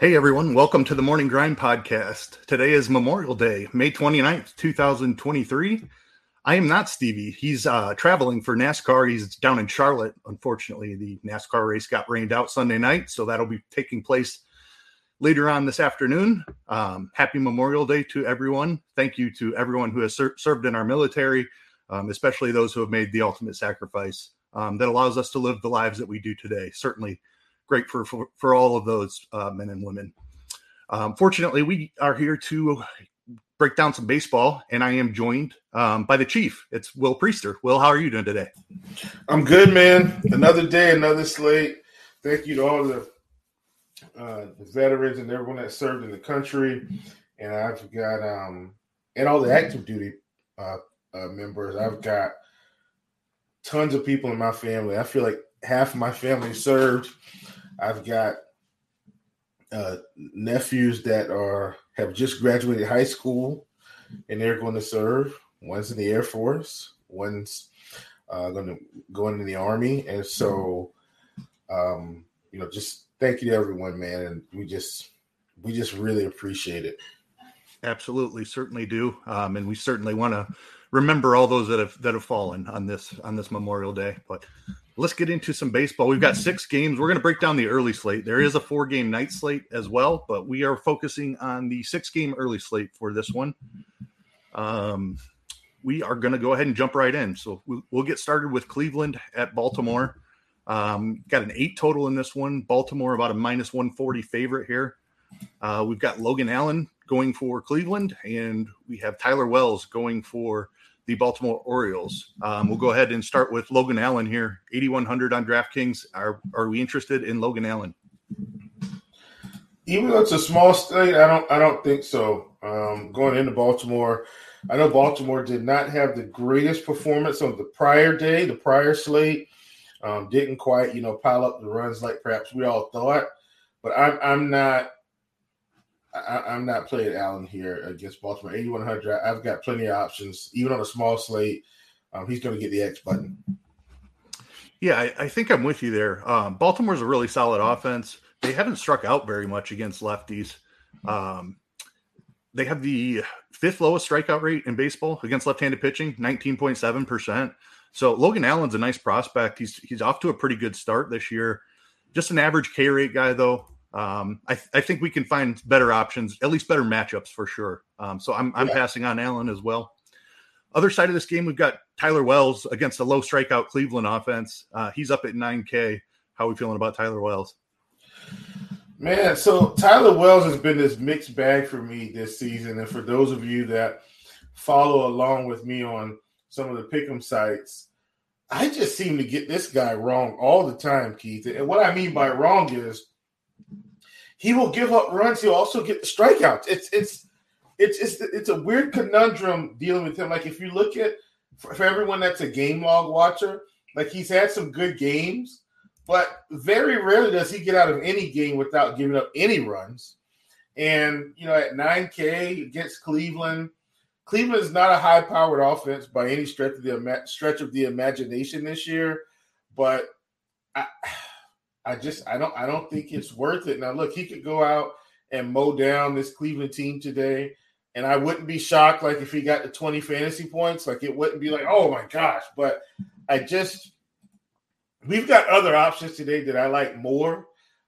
Hey everyone, welcome to the Morning Grind podcast. Today is Memorial Day, May 29th, 2023. I am not Stevie. He's uh, traveling for NASCAR. He's down in Charlotte. Unfortunately, the NASCAR race got rained out Sunday night, so that'll be taking place later on this afternoon. Um, happy Memorial Day to everyone. Thank you to everyone who has ser- served in our military, um, especially those who have made the ultimate sacrifice um, that allows us to live the lives that we do today. Certainly great for for, all of those uh, men and women. Um, fortunately, we are here to break down some baseball, and I am joined um, by the chief. It's Will Priester. Will, how are you doing today? I'm good, man. Another day, another slate. Thank you to all the, uh, the veterans and everyone that served in the country, and I've got um and all the active duty uh, uh, members. I've got tons of people in my family. I feel like half my family served I've got uh, nephews that are have just graduated high school and they're going to serve. One's in the Air Force. One's uh, going to go into the Army, and so um, you know, just thank you to everyone, man, and we just we just really appreciate it. Absolutely, certainly do, um, and we certainly want to remember all those that have that have fallen on this on this Memorial Day. But let's get into some baseball. We've got six games. We're going to break down the early slate. There is a four game night slate as well, but we are focusing on the six game early slate for this one. Um, we are going to go ahead and jump right in. So we'll get started with Cleveland at Baltimore. Um, got an eight total in this one. Baltimore about a minus 140 favorite here. Uh, we've got Logan Allen going for Cleveland, and we have Tyler Wells going for the Baltimore Orioles. Um, we'll go ahead and start with Logan Allen here, 8,100 on DraftKings. Are are we interested in Logan Allen? Even though it's a small state, I don't I don't think so. Um, going into Baltimore, I know Baltimore did not have the greatest performance on the prior day, the prior slate. Um, didn't quite, you know, pile up the runs like perhaps we all thought. But I'm I'm not I, am not playing Allen here against Baltimore. 8100. I've got plenty of options, even on a small slate. Um, he's going to get the X button. Yeah, I, I think I'm with you there. Um, Baltimore's a really solid offense. They haven't struck out very much against lefties. Um, they have the fifth lowest strikeout rate in baseball against left-handed pitching, 19.7 percent. So Logan Allen's a nice prospect. He's he's off to a pretty good start this year. Just an average K rate guy though. Um, I, th- I, think we can find better options, at least better matchups for sure. Um, so I'm, I'm yeah. passing on Allen as well. Other side of this game, we've got Tyler Wells against a low strikeout Cleveland offense. Uh, he's up at 9K. How are we feeling about Tyler Wells? Man, so Tyler Wells has been this mixed bag for me this season. And for those of you that follow along with me on some of the pick'em sites, I just seem to get this guy wrong all the time, Keith. And what I mean by wrong is he will give up runs. He'll also get the strikeouts. It's it's it's it's it's a weird conundrum dealing with him. Like if you look at for, for everyone that's a game log watcher, like he's had some good games, but very rarely does he get out of any game without giving up any runs. And you know, at 9K against Cleveland, Cleveland is not a high-powered offense by any stretch of the stretch of the imagination this year, but I, I just I don't I don't think it's worth it. Now, look, he could go out and mow down this Cleveland team today, and I wouldn't be shocked like if he got the 20 fantasy points. Like it wouldn't be like, oh my gosh, but I just we've got other options today that I like more.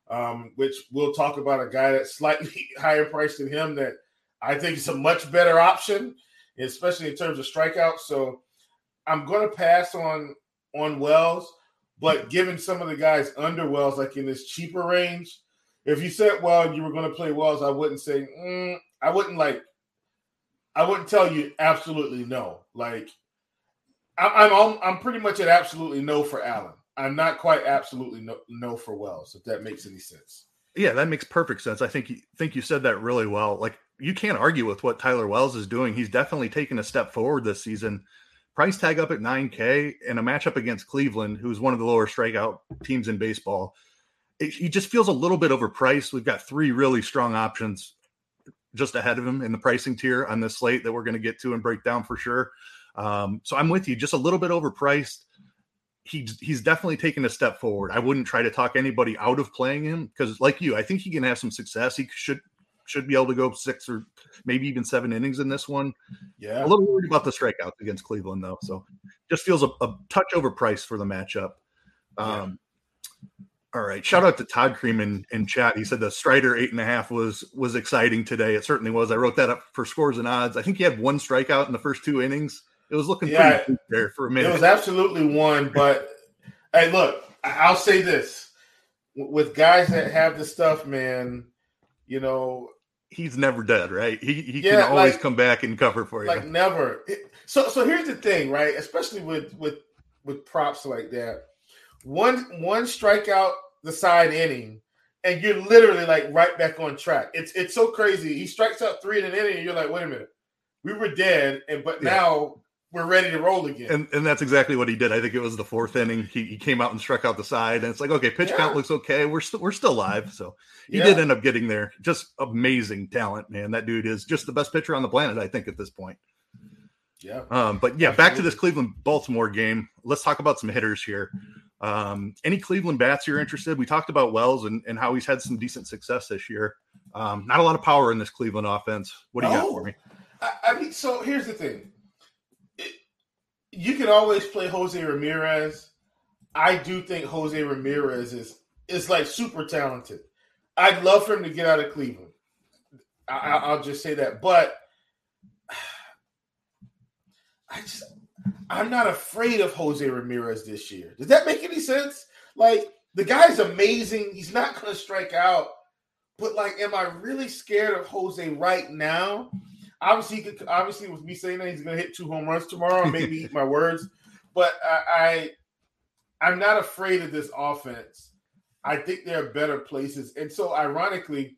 Um, which we'll talk about a guy that's slightly higher priced than him that I think is a much better option, especially in terms of strikeouts. So I'm going to pass on on Wells, but given some of the guys under Wells, like in this cheaper range, if you said well you were going to play Wells, I wouldn't say mm, I wouldn't like I wouldn't tell you absolutely no. Like I'm I'm I'm pretty much at absolutely no for Allen. I'm not quite absolutely no, no for Wells, if that makes any sense. Yeah, that makes perfect sense. I think you think you said that really well. Like you can't argue with what Tyler Wells is doing. He's definitely taken a step forward this season. Price tag up at 9K in a matchup against Cleveland, who's one of the lower strikeout teams in baseball. He just feels a little bit overpriced. We've got three really strong options just ahead of him in the pricing tier on this slate that we're going to get to and break down for sure. Um, so I'm with you, just a little bit overpriced he's he's definitely taken a step forward. I wouldn't try to talk anybody out of playing him because, like you, I think he can have some success. He should should be able to go six or maybe even seven innings in this one. Yeah, a little worried about the strikeouts against Cleveland though, so just feels a, a touch overpriced for the matchup. Um, yeah. All right, shout out to Todd Cream in, in chat. He said the Strider eight and a half was was exciting today. It certainly was. I wrote that up for scores and odds. I think he had one strikeout in the first two innings. It was looking yeah, pretty there for a minute. It was absolutely one, but hey, look, I'll say this: with guys that have the stuff, man, you know, he's never dead, right? He he yeah, can always like, come back and cover for you. Like never. So so here's the thing, right? Especially with with with props like that. One one strikeout the side inning, and you're literally like right back on track. It's it's so crazy. He strikes out three in an inning, and you're like, wait a minute, we were dead, and but yeah. now we're ready to roll again. And and that's exactly what he did. I think it was the fourth inning. He, he came out and struck out the side, and it's like, okay, pitch yeah. count looks okay. We're still we're still live. So he yeah. did end up getting there. Just amazing talent, man. That dude is just the best pitcher on the planet, I think, at this point. Yeah. Um, but yeah, Absolutely. back to this Cleveland Baltimore game. Let's talk about some hitters here. Um, any Cleveland bats you're interested? We talked about Wells and, and how he's had some decent success this year. Um, not a lot of power in this Cleveland offense. What do you oh, got for me? I, I mean, so here's the thing you can always play Jose Ramirez. I do think Jose Ramirez is is like super talented. I'd love for him to get out of Cleveland. I, will just say that, but I just I'm not afraid of Jose Ramirez this year. Does that make any sense? Like the guy's amazing. He's not going to strike out, but like, am I really scared of Jose right now? Obviously, could, obviously, with me saying that he's going to hit two home runs tomorrow, maybe eat my words, but I, I, I'm not afraid of this offense. I think there are better places, and so ironically,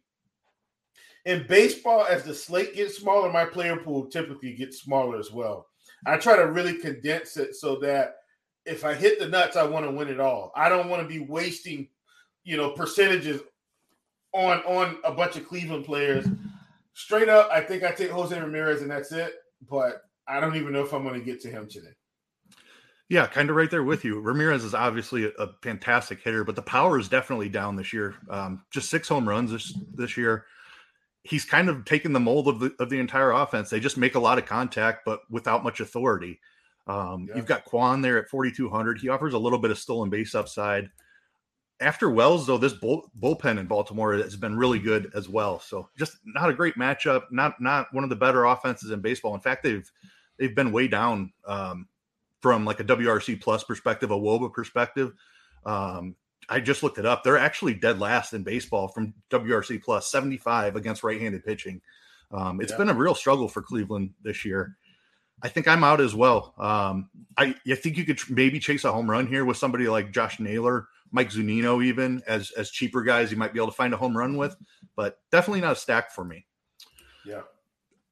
in baseball, as the slate gets smaller, my player pool typically gets smaller as well. I try to really condense it so that if I hit the nuts, I want to win it all. I don't want to be wasting, you know, percentages on on a bunch of Cleveland players straight up, I think I take Jose Ramirez and that's it. But I don't even know if I'm going to get to him today. Yeah, kind of right there with you. Ramirez is obviously a, a fantastic hitter, but the power is definitely down this year. Um, just six home runs this this year. He's kind of taken the mold of the of the entire offense. They just make a lot of contact, but without much authority. Um, yeah. You've got Kwan there at 4,200. He offers a little bit of stolen base upside after Wells, though, this bull, bullpen in Baltimore has been really good as well. So just not a great matchup. Not not one of the better offenses in baseball. In fact, they've they've been way down um, from like a WRC plus perspective, a WOBA perspective. Um, I just looked it up. They're actually dead last in baseball from WRC plus 75 against right-handed pitching. Um, it's yeah. been a real struggle for Cleveland this year. I think I'm out as well. Um, I, I think you could maybe chase a home run here with somebody like Josh Naylor Mike Zunino, even as as cheaper guys, you might be able to find a home run with, but definitely not a stack for me. Yeah.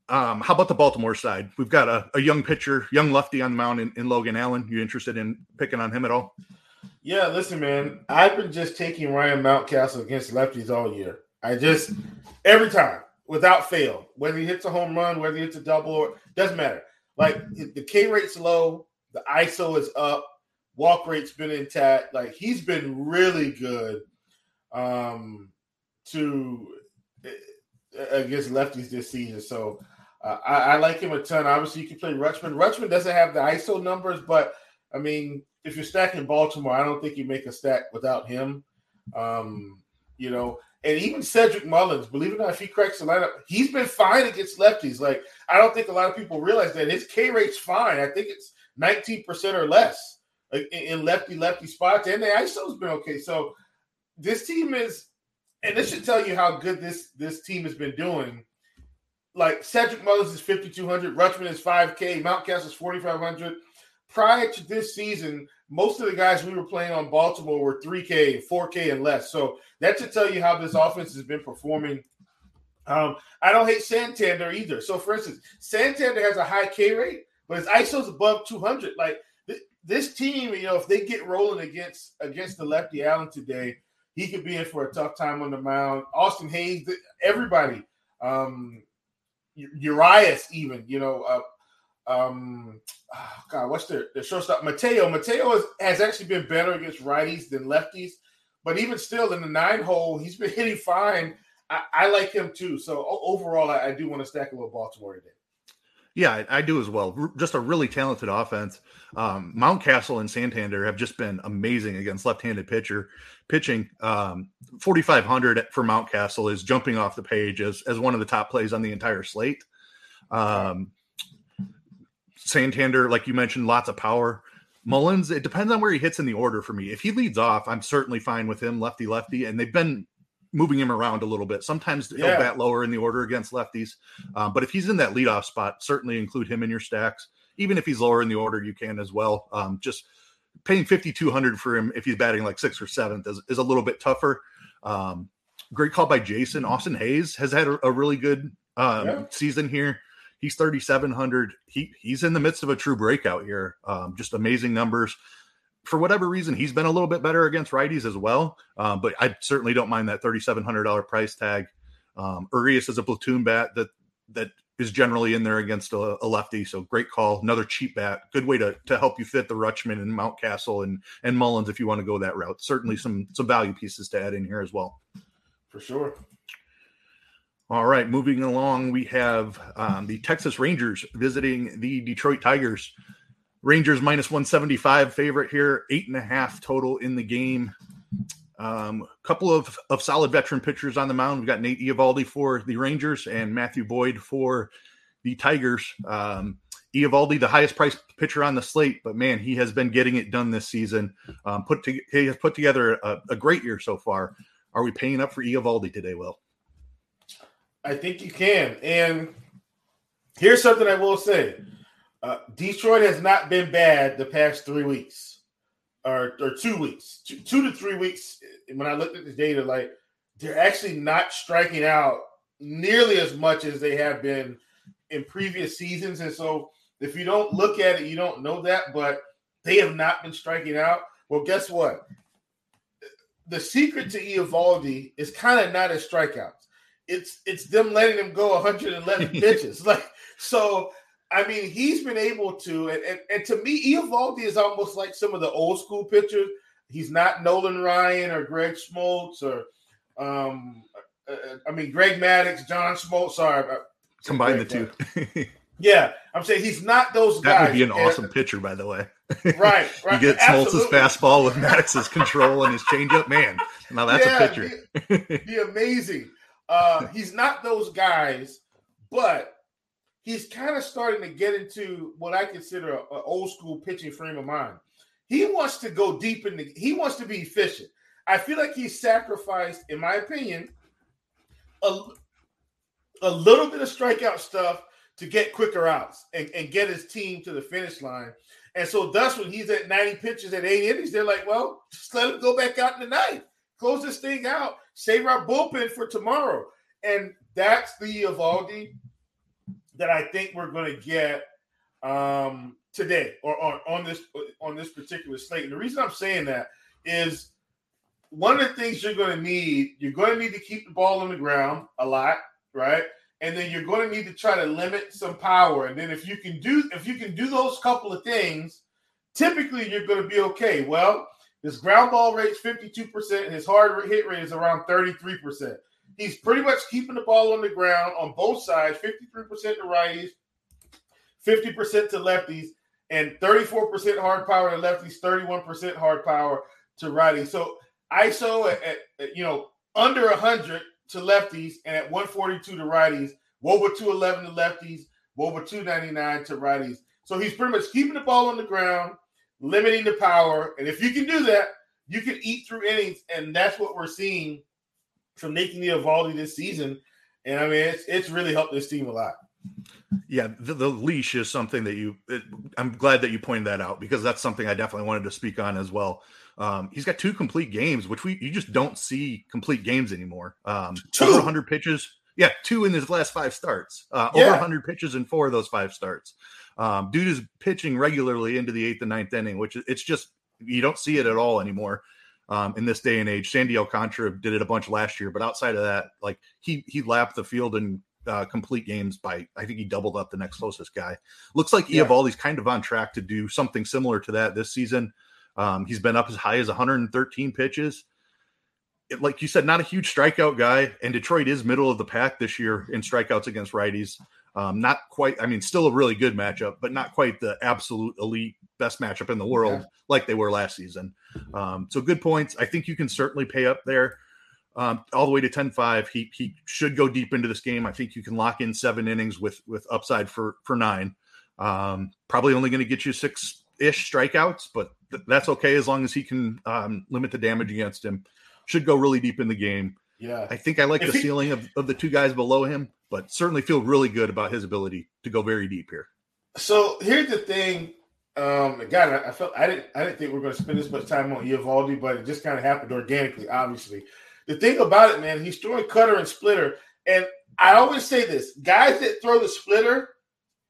Um, how about the Baltimore side? We've got a, a young pitcher, young lefty on the mound in, in Logan Allen. You interested in picking on him at all? Yeah, listen, man. I've been just taking Ryan Mountcastle against lefties all year. I just every time, without fail, whether he hits a home run, whether he hits a double, or doesn't matter. Like the K rate's low, the ISO is up, walk rate's been intact. Like he's been really good um, to against lefties this season. So uh, I, I, like him a ton. Obviously, you can play Rutschman. Rutschman doesn't have the ISO numbers, but I mean, if you're stacking Baltimore, I don't think you make a stack without him. Um, you know, and even Cedric Mullins, believe it or not, if he cracks the lineup, he's been fine against lefties. Like I don't think a lot of people realize that his K rate's fine. I think it's 19% or less in lefty lefty spots, and the ISO's been okay. So this team is, and this should tell you how good this this team has been doing like Cedric Mullins is 5,200, Rutschman is 5K, Mountcastle is 4,500. Prior to this season, most of the guys we were playing on Baltimore were 3K, 4K, and less. So that should tell you how this offense has been performing. Um, I don't hate Santander either. So, for instance, Santander has a high K rate, but his ISO is above 200. Like th- this team, you know, if they get rolling against against the lefty Allen today, he could be in for a tough time on the mound. Austin Hays, everybody. Um, Urias, even you know, uh, um, oh God, what's the the shortstop? Mateo. Mateo has, has actually been better against righties than lefties, but even still in the nine hole, he's been hitting fine. I, I like him too. So overall, I, I do want to stack a little Baltimore today. Yeah, I, I, do as well. Just a really talented offense. Um, Mountcastle and Santander have just been amazing against left-handed pitcher pitching. Um, 4,500 for Mountcastle is jumping off the page as as one of the top plays on the entire slate. Um, Santander, like you mentioned, lots of power. Mullins, it depends on where he hits in the order for me. If he leads off, I'm certainly fine with him, lefty lefty, and they've been moving him around a little bit. Sometimes yeah. he'll bat lower in the order against lefties, um, but if he's in that leadoff spot, certainly include him in your stacks. Even if he's lower in the order, you can as well. Um, just paying 5200 for him if he's batting like sixth or seventh is, is a little bit tougher. Um, great call by Jason. Austin Hays has had a, a really good um, yeah. season here. He's 3,700. He he's in the midst of a true breakout here. Um, just amazing numbers for whatever reason, he's been a little bit better against righties as well. Um, but I certainly don't mind that thirty-seven hundred dollar price tag. Um, Urias is a platoon bat that that is generally in there against a, a, lefty. So great call. Another cheap bat. Good way to to help you fit the Rutschman and Mountcastle and and Mullins if you want to go that route. Certainly some some value pieces to add in here as well. For sure. All right, moving along, we have um, the Texas Rangers visiting the Detroit Tigers. Rangers minus 175 favorite here, eight and a half total in the game. A um, couple of, of solid veteran pitchers on the mound. We've got Nate Eovaldi for the Rangers and Matthew Boyd for the Tigers. Um, Eovaldi, the highest priced pitcher on the slate, but man, he has been getting it done this season. Um, put to, he has put together a, a, great year so far. Are we paying up for Eovaldi today, Will? I think you can. And here's something I will say. Uh, Detroit has not been bad the past three weeks, or or two weeks, two, two to three weeks. When I looked at the data, like they're actually not striking out nearly as much as they have been in previous seasons. And so, if you don't look at it, you don't know that. But they have not been striking out. Well, guess what? The secret to Eovaldi is kind of not as strikeouts. It's it's them letting them go 111 pitches. Like so I mean, he's been able to, and, and, and to me, Eovaldi is almost like some of the old school pitchers. He's not Nolan Ryan or Greg Smoltz or, um, uh, uh I mean, Greg Maddux, John Smoltz. Sorry, combine the two. yeah, I'm saying he's not those that guys. That would be an awesome pitcher, by the way. Right, right. you get Smoltz's fastball with Maddux's control and his changeup. Man, now that's yeah, a pitcher. be, be amazing. Uh, he's not those guys, but he's kind of starting to get into what I consider an old school pitching frame of mind. He wants to go deep in the, he wants to be efficient. I feel like he sacrificed, in my opinion, a, a little bit of strikeout stuff to get quicker outs and, and get his team to the finish line. And so thus when he's at 90 pitches at eight innings, they're like, well, just let him go back out in the ninth. Close this thing out. Save our bullpen for tomorrow. And that's the Eovaldi that I think we're going to get um, today or on, on this on this particular slate. And the reason I'm saying that is one of the things you're going to need, you're going to need to keep the ball on the ground a lot, right? And then you're going to need to try to limit some power. And then if you can do if you can do those couple of things, typically you're going to be okay. Well, his ground ball rate's 52%, and his hard hit rate is around 33%. He's pretty much keeping the ball on the ground on both sides, 53% to righties, 50% to lefties, and 34% hard power to lefties, 31% hard power to righties. So ISO at, at, you know under 100 to lefties and at 142 to righties, WOBA 211 to lefties, WOBA 299 to righties. So he's pretty much keeping the ball on the ground, limiting the power. And if you can do that, you can eat through innings. And that's what we're seeing from Nathan Eovaldi this season. And I mean, it's, it's really helped this team a lot. Yeah, the, the, leash is something that you. It, I'm glad that you pointed that out because that's something I definitely wanted to speak on as well. Um, he's got two complete games, which we you just don't see complete games anymore. Um, two. over 100 pitches. Yeah, two in his last five starts. Uh, yeah. Over 100 pitches in four of those five starts. Um, dude is pitching regularly into the eighth and ninth inning, which it's just you don't see it at all anymore um, in this day and age. Sandy Alcantara did it a bunch last year, but outside of that, like he he lapped the field in uh, complete games by I think he doubled up the next closest guy. Looks like yeah. Kind of on track to do something similar to that this season. Um, he's been up as high as 113 pitches. It, like you said, not a huge strikeout guy, and Detroit is middle of the pack this year in strikeouts against righties. Um, not quite, I mean, still a really good matchup, but not quite the absolute elite best matchup in the world like they were last season. Um, so good points. I think you can certainly pay up there um, all the way to 10-5. He he should go deep into this game. I think you can lock in seven innings with with upside for for nine. Um, probably only going to get you six ish strikeouts, but th- that's okay as long as he can um, limit the damage against him. Should go really deep in the game. Yeah, I think I like if the he, ceiling of, of the two guys below him, but certainly feel really good about his ability to go very deep here. So here's the thing. Um, again, I, I felt I didn't I didn't think we are going to spend this much time on Eovaldi, but it just kind of happened organically, obviously. The thing about it, man, he's throwing cutter and splitter. And I always say this guys that throw the splitter,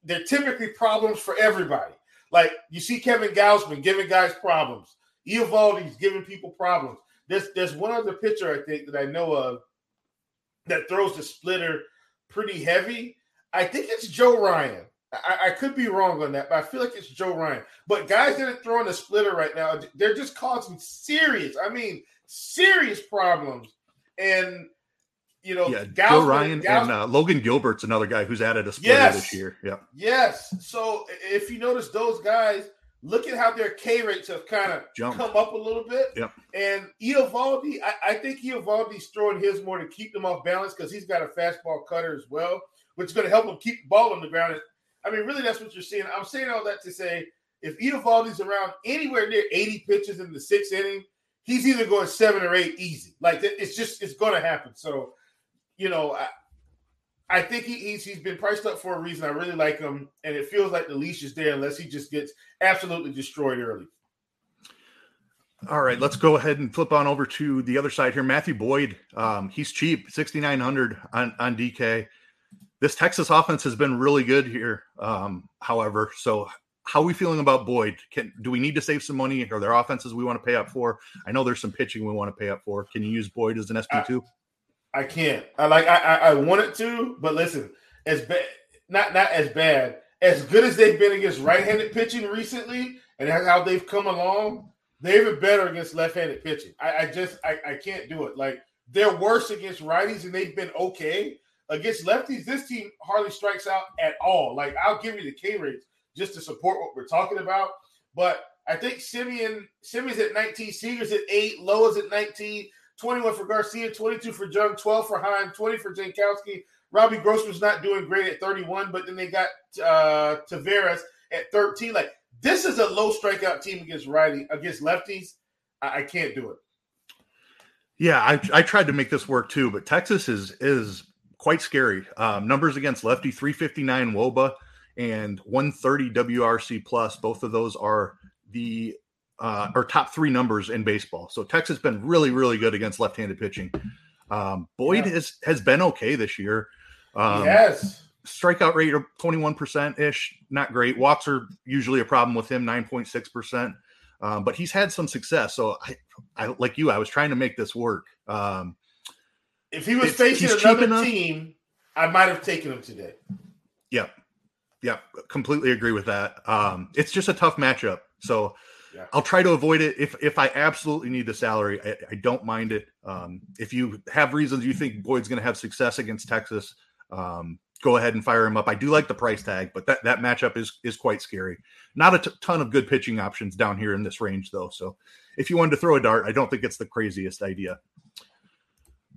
they're typically problems for everybody. Like you see Kevin Gausman giving guys problems. Eovaldi's giving people problems. There's there's one other pitcher I think that I know of that throws the splitter pretty heavy. I think it's Joe Ryan. I, I, could be wrong on that, but I feel like it's Joe Ryan. But guys that are throwing the splitter right now, they're just causing serious, I mean, serious problems. And you know, yeah, Joe Ryan and uh, Logan Gilbert's another guy who's added a splitter yes, this year. Yeah. Yes. So if you notice those guys, look at how their K rates have kind of come up a little bit. Yep. And Eovaldi, I, I think Eovaldi's throwing his more to keep them off balance because he's got a fastball cutter as well, which is going to help him keep the ball on the ground. I mean, really, that's what you're seeing. I'm saying all that to say if Eovaldi's around anywhere near 80 pitches in the sixth inning, he's either going seven or eight easy. Like it's just it's going to happen. So, you know, I, I think he, he's he's been priced up for a reason. I really like him, and it feels like the leash is there unless he just gets absolutely destroyed early. All right, let's go ahead and flip on over to the other side here. Matthew Boyd, um, he's cheap, sixty nine hundred on on DK. This Texas offense has been really good here. Um, however, so how are we feeling about Boyd? Can do we need to save some money? Are there offenses we want to pay up for? I know there's some pitching we want to pay up for. Can you use Boyd as an SP two? I, can't. I like I, I I wanted to, but listen, as bad not not as bad as good as they've been against right-handed pitching recently, and how they've come along. They've been better against left-handed pitching. I, I just I, I can't do it. Like they're worse against righties, and they've been okay against lefties. This team hardly strikes out at all. Like I'll give you the K rates just to support what we're talking about. But I think Semien Semien's at 19, Seager's at eight, Lowe's at 19, 21 for Garcia, 22 for Jung, 12 for Heim, 20 for Jankowski. Robbie Grossman's not doing great at 31, but then they got uh, Taveras at 13. Like this is a low strikeout team against righty against lefties. I, I can't do it. Yeah, I, I tried to make this work too, but Texas is is quite scary. Um, numbers against lefty 359 Woba and 130 WRC plus. Both of those are the uh, or top three numbers in baseball. So Texas has been really, really good against left-handed pitching. Um, Boyd yeah. has has been okay this year. Um, yes. Strikeout rate of 21% ish, not great. Walks are usually a problem with him, 9.6%. Um, but he's had some success. So I, I, like you, I was trying to make this work. Um, if he was facing another team, I might have taken him today. Yeah. Yeah. Completely agree with that. Um, it's just a tough matchup. So yeah. I'll try to avoid it if if I absolutely need the salary. I, I don't mind it. Um, if you have reasons you think Boyd's going to have success against Texas, um, go ahead and fire him up. I do like the price tag, but that that matchup is is quite scary. Not a t- ton of good pitching options down here in this range though. So if you wanted to throw a dart, I don't think it's the craziest idea.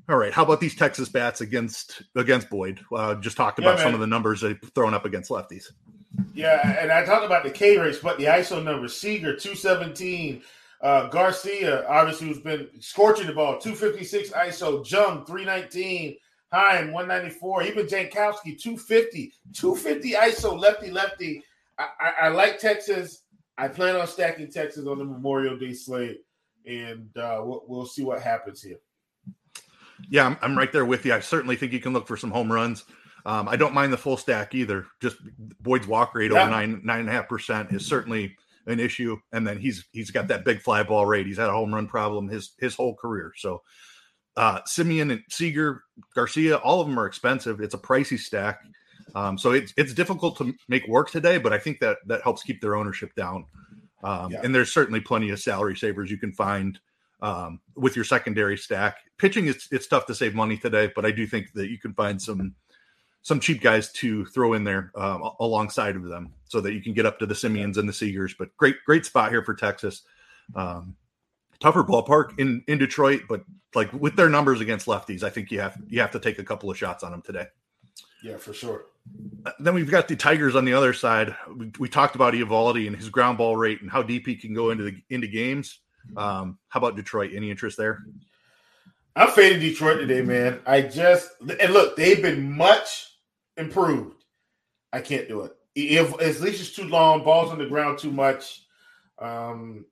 All right, how about these Texas bats against against Boyd? Uh, just talked about yeah, some of the numbers they've thrown up against lefties. Yeah, and I talked about the K rates, but the ISO number Seager two seventeen, uh, Garcia obviously who's been scorching the ball two fifty six ISO, Jung three nineteen, Heim one ninety four, even Jankowski 250, 250 ISO lefty lefty. I, I, I, like Texas. I plan on stacking Texas on the Memorial Day slate, and uh, we'll, we'll see what happens here. Yeah, I'm, I'm right there with you. I certainly think you can look for some home runs. Um, I don't mind the full stack either. Just Boyd's walk rate yeah. over nine nine and a half percent is certainly an issue. And then he's he's got that big fly ball rate. He's had a home run problem his his whole career. So uh Semien and Seager, Garcia, all of them are expensive. It's a pricey stack. Um, so it's it's difficult to make work today, but I think that that helps keep their ownership down. Um, yeah. And there's certainly plenty of salary savers you can find um, with your secondary stack. Pitching is it's tough to save money today, but I do think that you can find some some cheap guys to throw in there um, alongside of them so that you can get up to the Semiens and the Seagers. But great, great spot here for Texas. Um, tougher ballpark in in Detroit, but like with their numbers against lefties, I think you have you have to take a couple of shots on them today. Yeah, for sure. Uh, then we've got the Tigers on the other side. We, we talked about Eovaldi and his ground ball rate and how deep he can go into the into games. Um, how about Detroit? Any interest there? I'm fading Detroit today, man. I just and look, they've been much improved. I can't do it. If his leash is too long, balls on the ground too much. Um,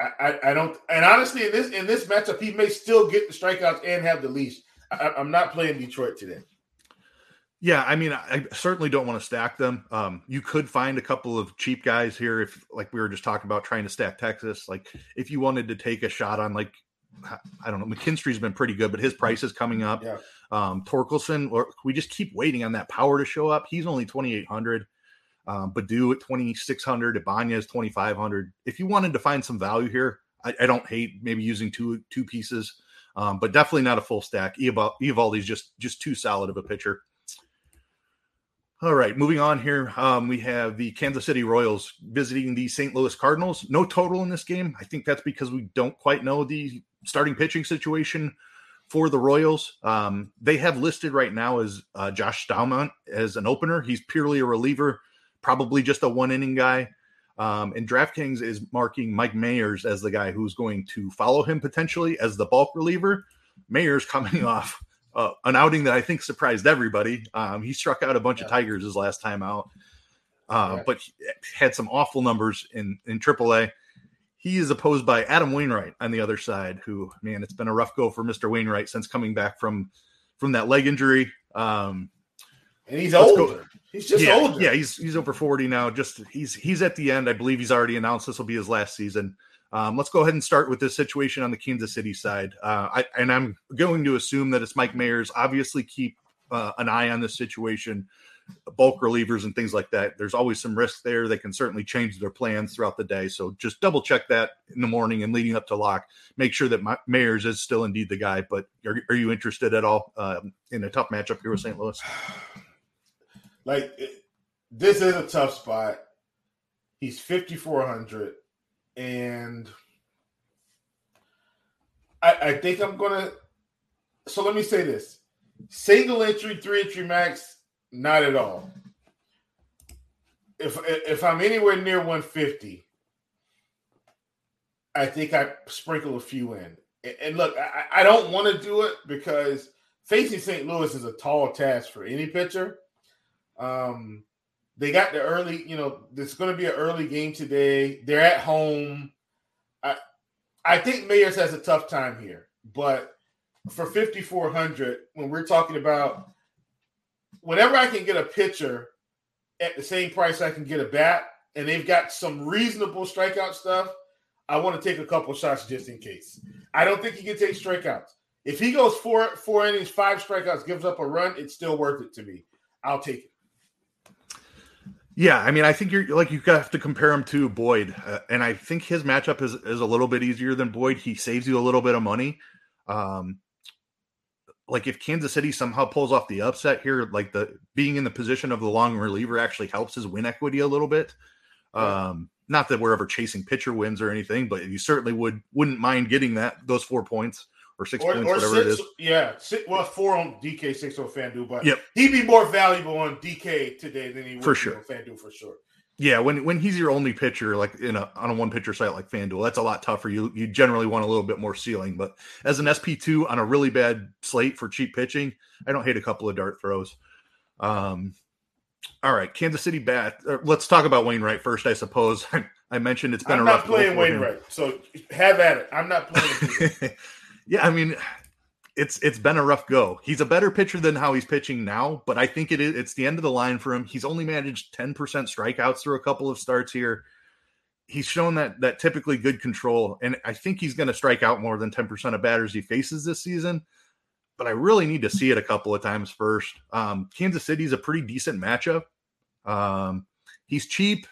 I, I, I, don't. And honestly, in this in this matchup, he may still get the strikeouts and have the leash. I, am not playing Detroit today. Yeah, I mean, I certainly don't want to stack them. Um, you could find a couple of cheap guys here if, like we were just talking about, trying to stack Texas. Like if you wanted to take a shot on, like I don't know, McKinstry's been pretty good, but his price is coming up. Yeah. Um, Torkelson, or we just keep waiting on that power to show up. He's only 2,800. Um, Baddoo at 2,600. Ibanez 2,500. If you wanted to find some value here, I, I don't hate maybe using two two pieces, um, but definitely not a full stack. Eovaldi's just just too solid of a pitcher. All right, moving on here. Um, we have the Kansas City Royals visiting the St. Louis Cardinals. No total in this game. I think that's because we don't quite know the starting pitching situation for the Royals. Um, they have listed right now as uh, Josh Staumont as an opener. He's purely a reliever, probably just a one inning guy. Um, and DraftKings is marking Mike Mayers as the guy who's going to follow him potentially as the bulk reliever. Mayers coming off uh, an outing that I think surprised everybody. Um, he struck out a bunch yeah. of Tigers his last time out, uh, yeah. but had some awful numbers in in AAA. He is opposed by Adam Wainwright on the other side, who man, it's been a rough go for Mister Wainwright since coming back from from that leg injury. Um, and he's older. Go. He's just yeah, older. Yeah, he's he's over forty now. Just he's he's at the end. I believe he's already announced this will be his last season. Um, let's go ahead and start with this situation on the Kansas City side. Uh, I, and I'm going to assume that it's Mike Mayers. Obviously, keep uh, an eye on this situation bulk relievers and things like that. There's always some risk there. They can certainly change their plans throughout the day. So just double check that in the morning and leading up to lock. Make sure that my, Mayers is still indeed the guy. But are, are you interested at all um, in a tough matchup here with St. Louis? Like this is a tough spot. He's 5400 and I, I think I'm gonna. So let me say this: single entry, three entry max not at all. If if I'm anywhere near 150, I think I sprinkle a few in. And look, I, I don't want to do it because facing St. Louis is a tall task for any pitcher. Um, they got the early, you know, there's going to be an early game today. They're at home. I, I think Mayers has a tough time here, but for 5,400, when we're talking about whenever I can get a pitcher at the same price I can get a bat, and they've got some reasonable strikeout stuff, I want to take a couple shots just in case. I don't think he can take strikeouts. If he goes four four innings, five strikeouts, gives up a run, it's still worth it to me. I'll take it. Yeah, I mean, I think you're like you have to compare him to Boyd, uh, and I think his matchup is is a little bit easier than Boyd. He saves you a little bit of money. Um, like if Kansas City somehow pulls off the upset here, like the being in the position of the long reliever actually helps his win equity a little bit. Um, not that we're ever chasing pitcher wins or anything, but you certainly would wouldn't mind getting that those four points or six or, points, or whatever six, it is. Yeah, six, well, four on DK, six on FanDuel, but yep. he'd be more valuable on DK today than he would for sure. on FanDuel for sure. Yeah, when when he's your only pitcher, like in a on a one pitcher site like FanDuel, that's a lot tougher. You you generally want a little bit more ceiling, but as an SP two on a really bad slate for cheap pitching, I don't hate a couple of dart throws. Um, all right, Kansas City bat. Uh, let's talk about Wainwright first, I suppose. I mentioned it's been I'm a not rough playing Wainwright, so have at it. I'm not playing. yeah, I mean, it's it's been a rough go. He's a better pitcher than how he's pitching now, but I think it is it's the end of the line for him. He's only managed 10% strikeouts through a couple of starts here. He's shown that that typically good control, and I think he's going to strike out more than 10% of batters he faces this season. But I really need to see it a couple of times first. Um, Kansas City's a pretty decent matchup. Um, he's cheap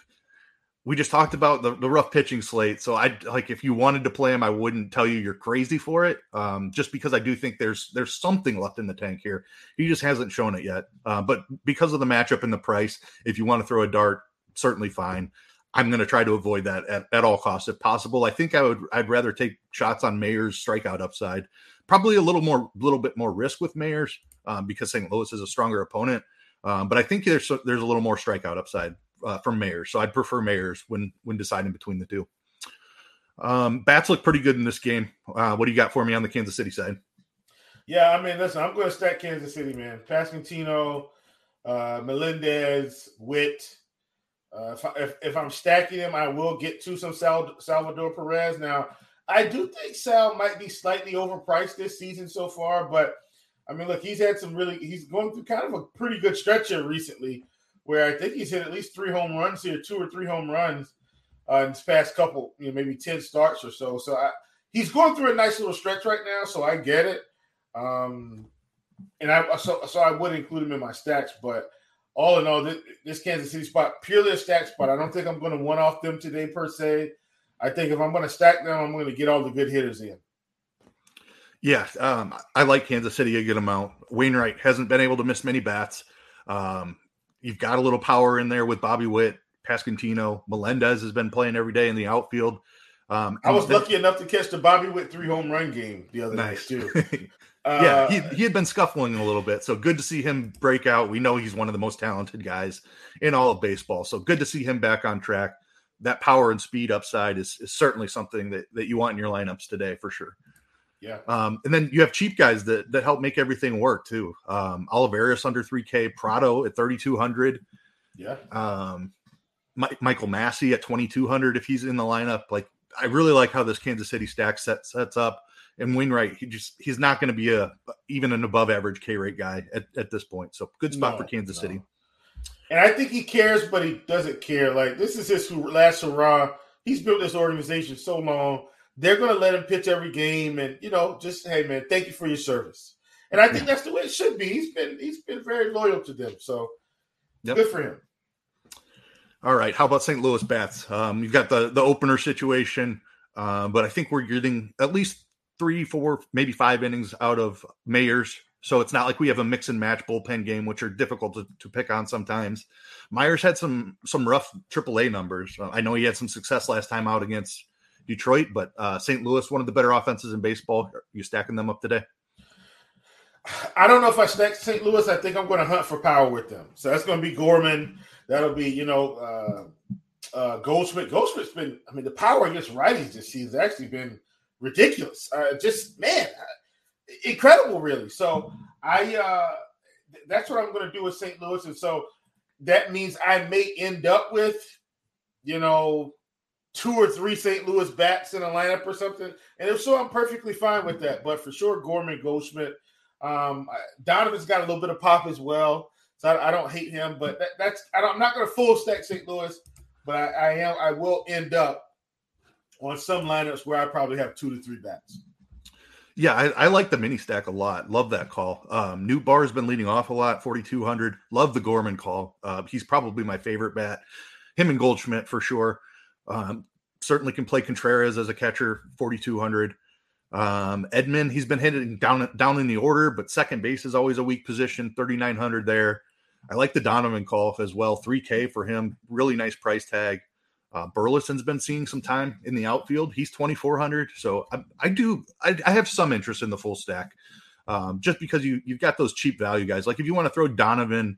we just talked about the, the rough pitching slate. So I like if you wanted to play him, I wouldn't tell you you're crazy for it. Um, just because I do think there's there's something left in the tank here. He just hasn't shown it yet. Uh, but because of the matchup and the price, if you want to throw a dart, certainly fine. I'm going to try to avoid that at, at all costs if possible. I think I would I'd rather take shots on Mayer's strikeout upside. Probably a little more little bit more risk with Mayer's um, because St. Louis is a stronger opponent. Um, but I think there's there's a little more strikeout upside uh, from Mayers. So I'd prefer Mayers when when deciding between the two. Um, bats look pretty good in this game. Uh, what do you got for me on the Kansas City side? Yeah, I mean, listen, I'm going to stack Kansas City, man. Pasquantino, uh, Melendez, Witt. Uh, if, I, if, if, I'm stacking them, I will get to some Sal, Salvador Perez. Now, I do think Sal might be slightly overpriced this season so far, but I mean, look, he's had some really, he's going through kind of a pretty good stretch here recently where I think he's hit at least three home runs here, two or three home runs uh, in this past couple, you know, maybe 10 starts or so. So I, he's going through a nice little stretch right now, so I get it. Um, and I so so I would include him in my stacks, but all in all, this, this Kansas City spot purely a stack spot. I don't think I'm going to one off them today per se. I think if I'm going to stack them, I'm going to get all the good hitters in. Yeah, um, I like Kansas City a good amount. Wainwright hasn't been able to miss many bats. Um, You've got a little power in there with Bobby Witt, Pasquantino. Melendez has been playing every day in the outfield. Um, I was then, lucky enough to catch the Bobby Witt three home run game the other nice. too. Uh, yeah, he, he had been scuffling a little bit, so good to see him break out. We know he's one of the most talented guys in all of baseball, so good to see him back on track. That power and speed upside is, is certainly something that, that you want in your lineups today for sure. Yeah. Um, and then you have cheap guys that that help make everything work too. Um, Olivares under 3K, Pratto at 3,200. Yeah. Um, Michael Massey at 2,200 if he's in the lineup. Like, I really like how this Kansas City stack set, sets up. And Wainwright, he just he's not going to be a even an above average K rate guy at, at this point. So good spot no, for Kansas no. City. And I think he cares, but he doesn't care. Like this is his last hurrah. He's built this organization so long they're going to let him pitch every game, and you know, just hey man, thank you for your service. And I think that's the way it should be. He's been he's been very loyal to them, so yep. good for him. All right, how about St. Louis bats? Um, you've got the the opener situation, uh, but I think we're getting at least three, four, maybe five innings out of Mayers. So it's not like we have a mix and match bullpen game, which are difficult to, to pick on sometimes. Mayers had some some rough AAA numbers. Uh, I know he had some success last time out against Detroit, but uh, St. Louis, one of the better offenses in baseball. Are you stacking them up today? I don't know if I stack St. Louis. I think I'm going to hunt for power with them. So that's going to be Gorman. That'll be, you know, uh, uh, Goldschmidt. Goldschmidt's been, I mean, the power against righties this season actually been ridiculous. Uh, just, man, incredible, really. So I uh that's what I'm going to do with St. Louis, and so that means I may end up with, you know, two or three St. Louis bats in a lineup or something. And if so, I'm perfectly fine with that. But for sure, Gorman Goldschmidt. Um, Donovan's got a little bit of pop as well, so I, I don't hate him. But that, that's I am not going to full stack St. Louis, but I, I am I will end up on some lineups where I probably have two to three bats. Yeah, I, I, like the mini stack a lot. Love that call. Um, Bar has been leading off a lot, 4,200. Love the Gorman call. Uh, he's probably my favorite bat. Him and Goldschmidt for sure. Um, certainly can play Contreras as a catcher, 4,200. Um, Edman, he's been hitting down down in the order, but second base is always a weak position, 3,900 there. I like the Donovan call as well, 3K for him. Really nice price tag. Uh, Burleson's been seeing some time in the outfield. He's 2,400. So I, I do, I, I, have some interest in the full stack um, just because you, you've got those cheap value guys. Like if you want to throw Donovan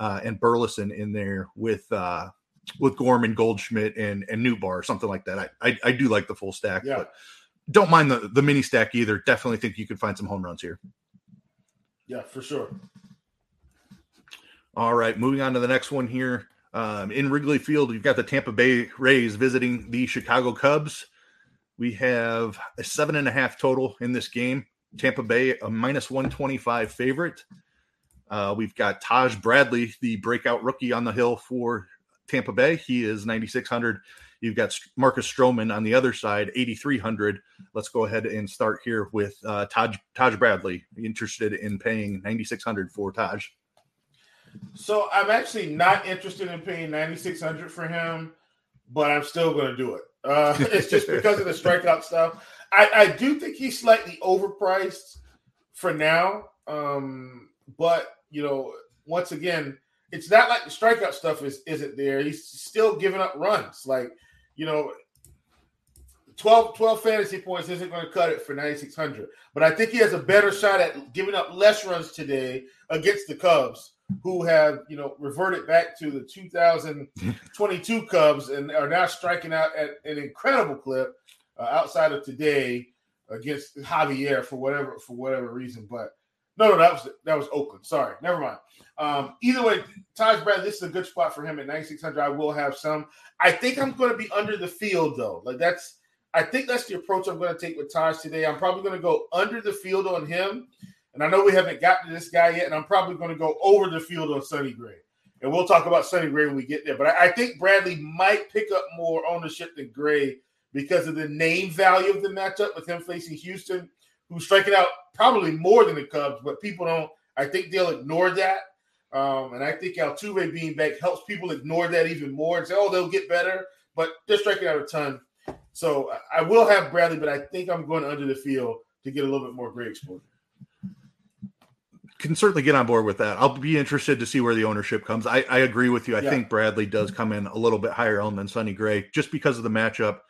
uh, and Burleson in there with, uh, with Gorman, Goldschmidt, and and or something like that. I, I, I do like the full stack, yeah. but don't mind the the mini stack either. Definitely think you could find some home runs here. Yeah, for sure. All right, moving on to the next one here. Um, in Wrigley Field, you've got the Tampa Bay Rays visiting the Chicago Cubs. We have a seven and a half total in this game. Tampa Bay, a minus 125 favorite. Uh, we've got Taj Bradley, the breakout rookie on the hill for Tampa Bay. He is 9,600. You've got Marcus Stroman on the other side, 8,300. Let's go ahead and start here with uh, Taj, Taj Bradley. Interested in paying 9,600 for Taj. So I'm actually not interested in paying 9600 for him, but I'm still going to do it. Uh, it's just because of the strikeout stuff. I, I, do think he's slightly overpriced for now. Um, but you know, once again, it's not like the strikeout stuff is isn't there. He's still giving up runs. Like, you know, 12, 12 fantasy points isn't going to cut it for 9,600. But I think he has a better shot at giving up less runs today against the Cubs who have you know reverted back to the 2022 Cubs and are now striking out at an incredible clip uh, outside of today against Javier for whatever for whatever reason. But no, no, that was that was Oakland. Sorry, never mind. Um, either way, Taj Bradley, this is a good spot for him at 9600. I will have some. I think I'm going to be under the field though. Like that's I think that's the approach I'm going to take with Taj today. I'm probably going to go under the field on him and I know we haven't gotten to this guy yet, and I'm probably going to go over the field on Sonny Gray. And we'll talk about Sonny Gray when we get there. But I, I think Bradley might pick up more ownership than Gray because of the name value of the matchup with him facing Houston, who's striking out probably more than the Cubs, but people don't. I think they'll ignore that. Um, and I think Altuve being back helps people ignore that even more and say, oh, they'll get better. But they're striking out a ton. So I will have Bradley, but I think I'm going under the field to get a little bit more Gray exposure can certainly get on board with that. I'll be interested to see where the ownership comes. I, I agree with you. I yeah. think Bradley does come in a little bit higher owned than Sonny Gray just because of the matchup.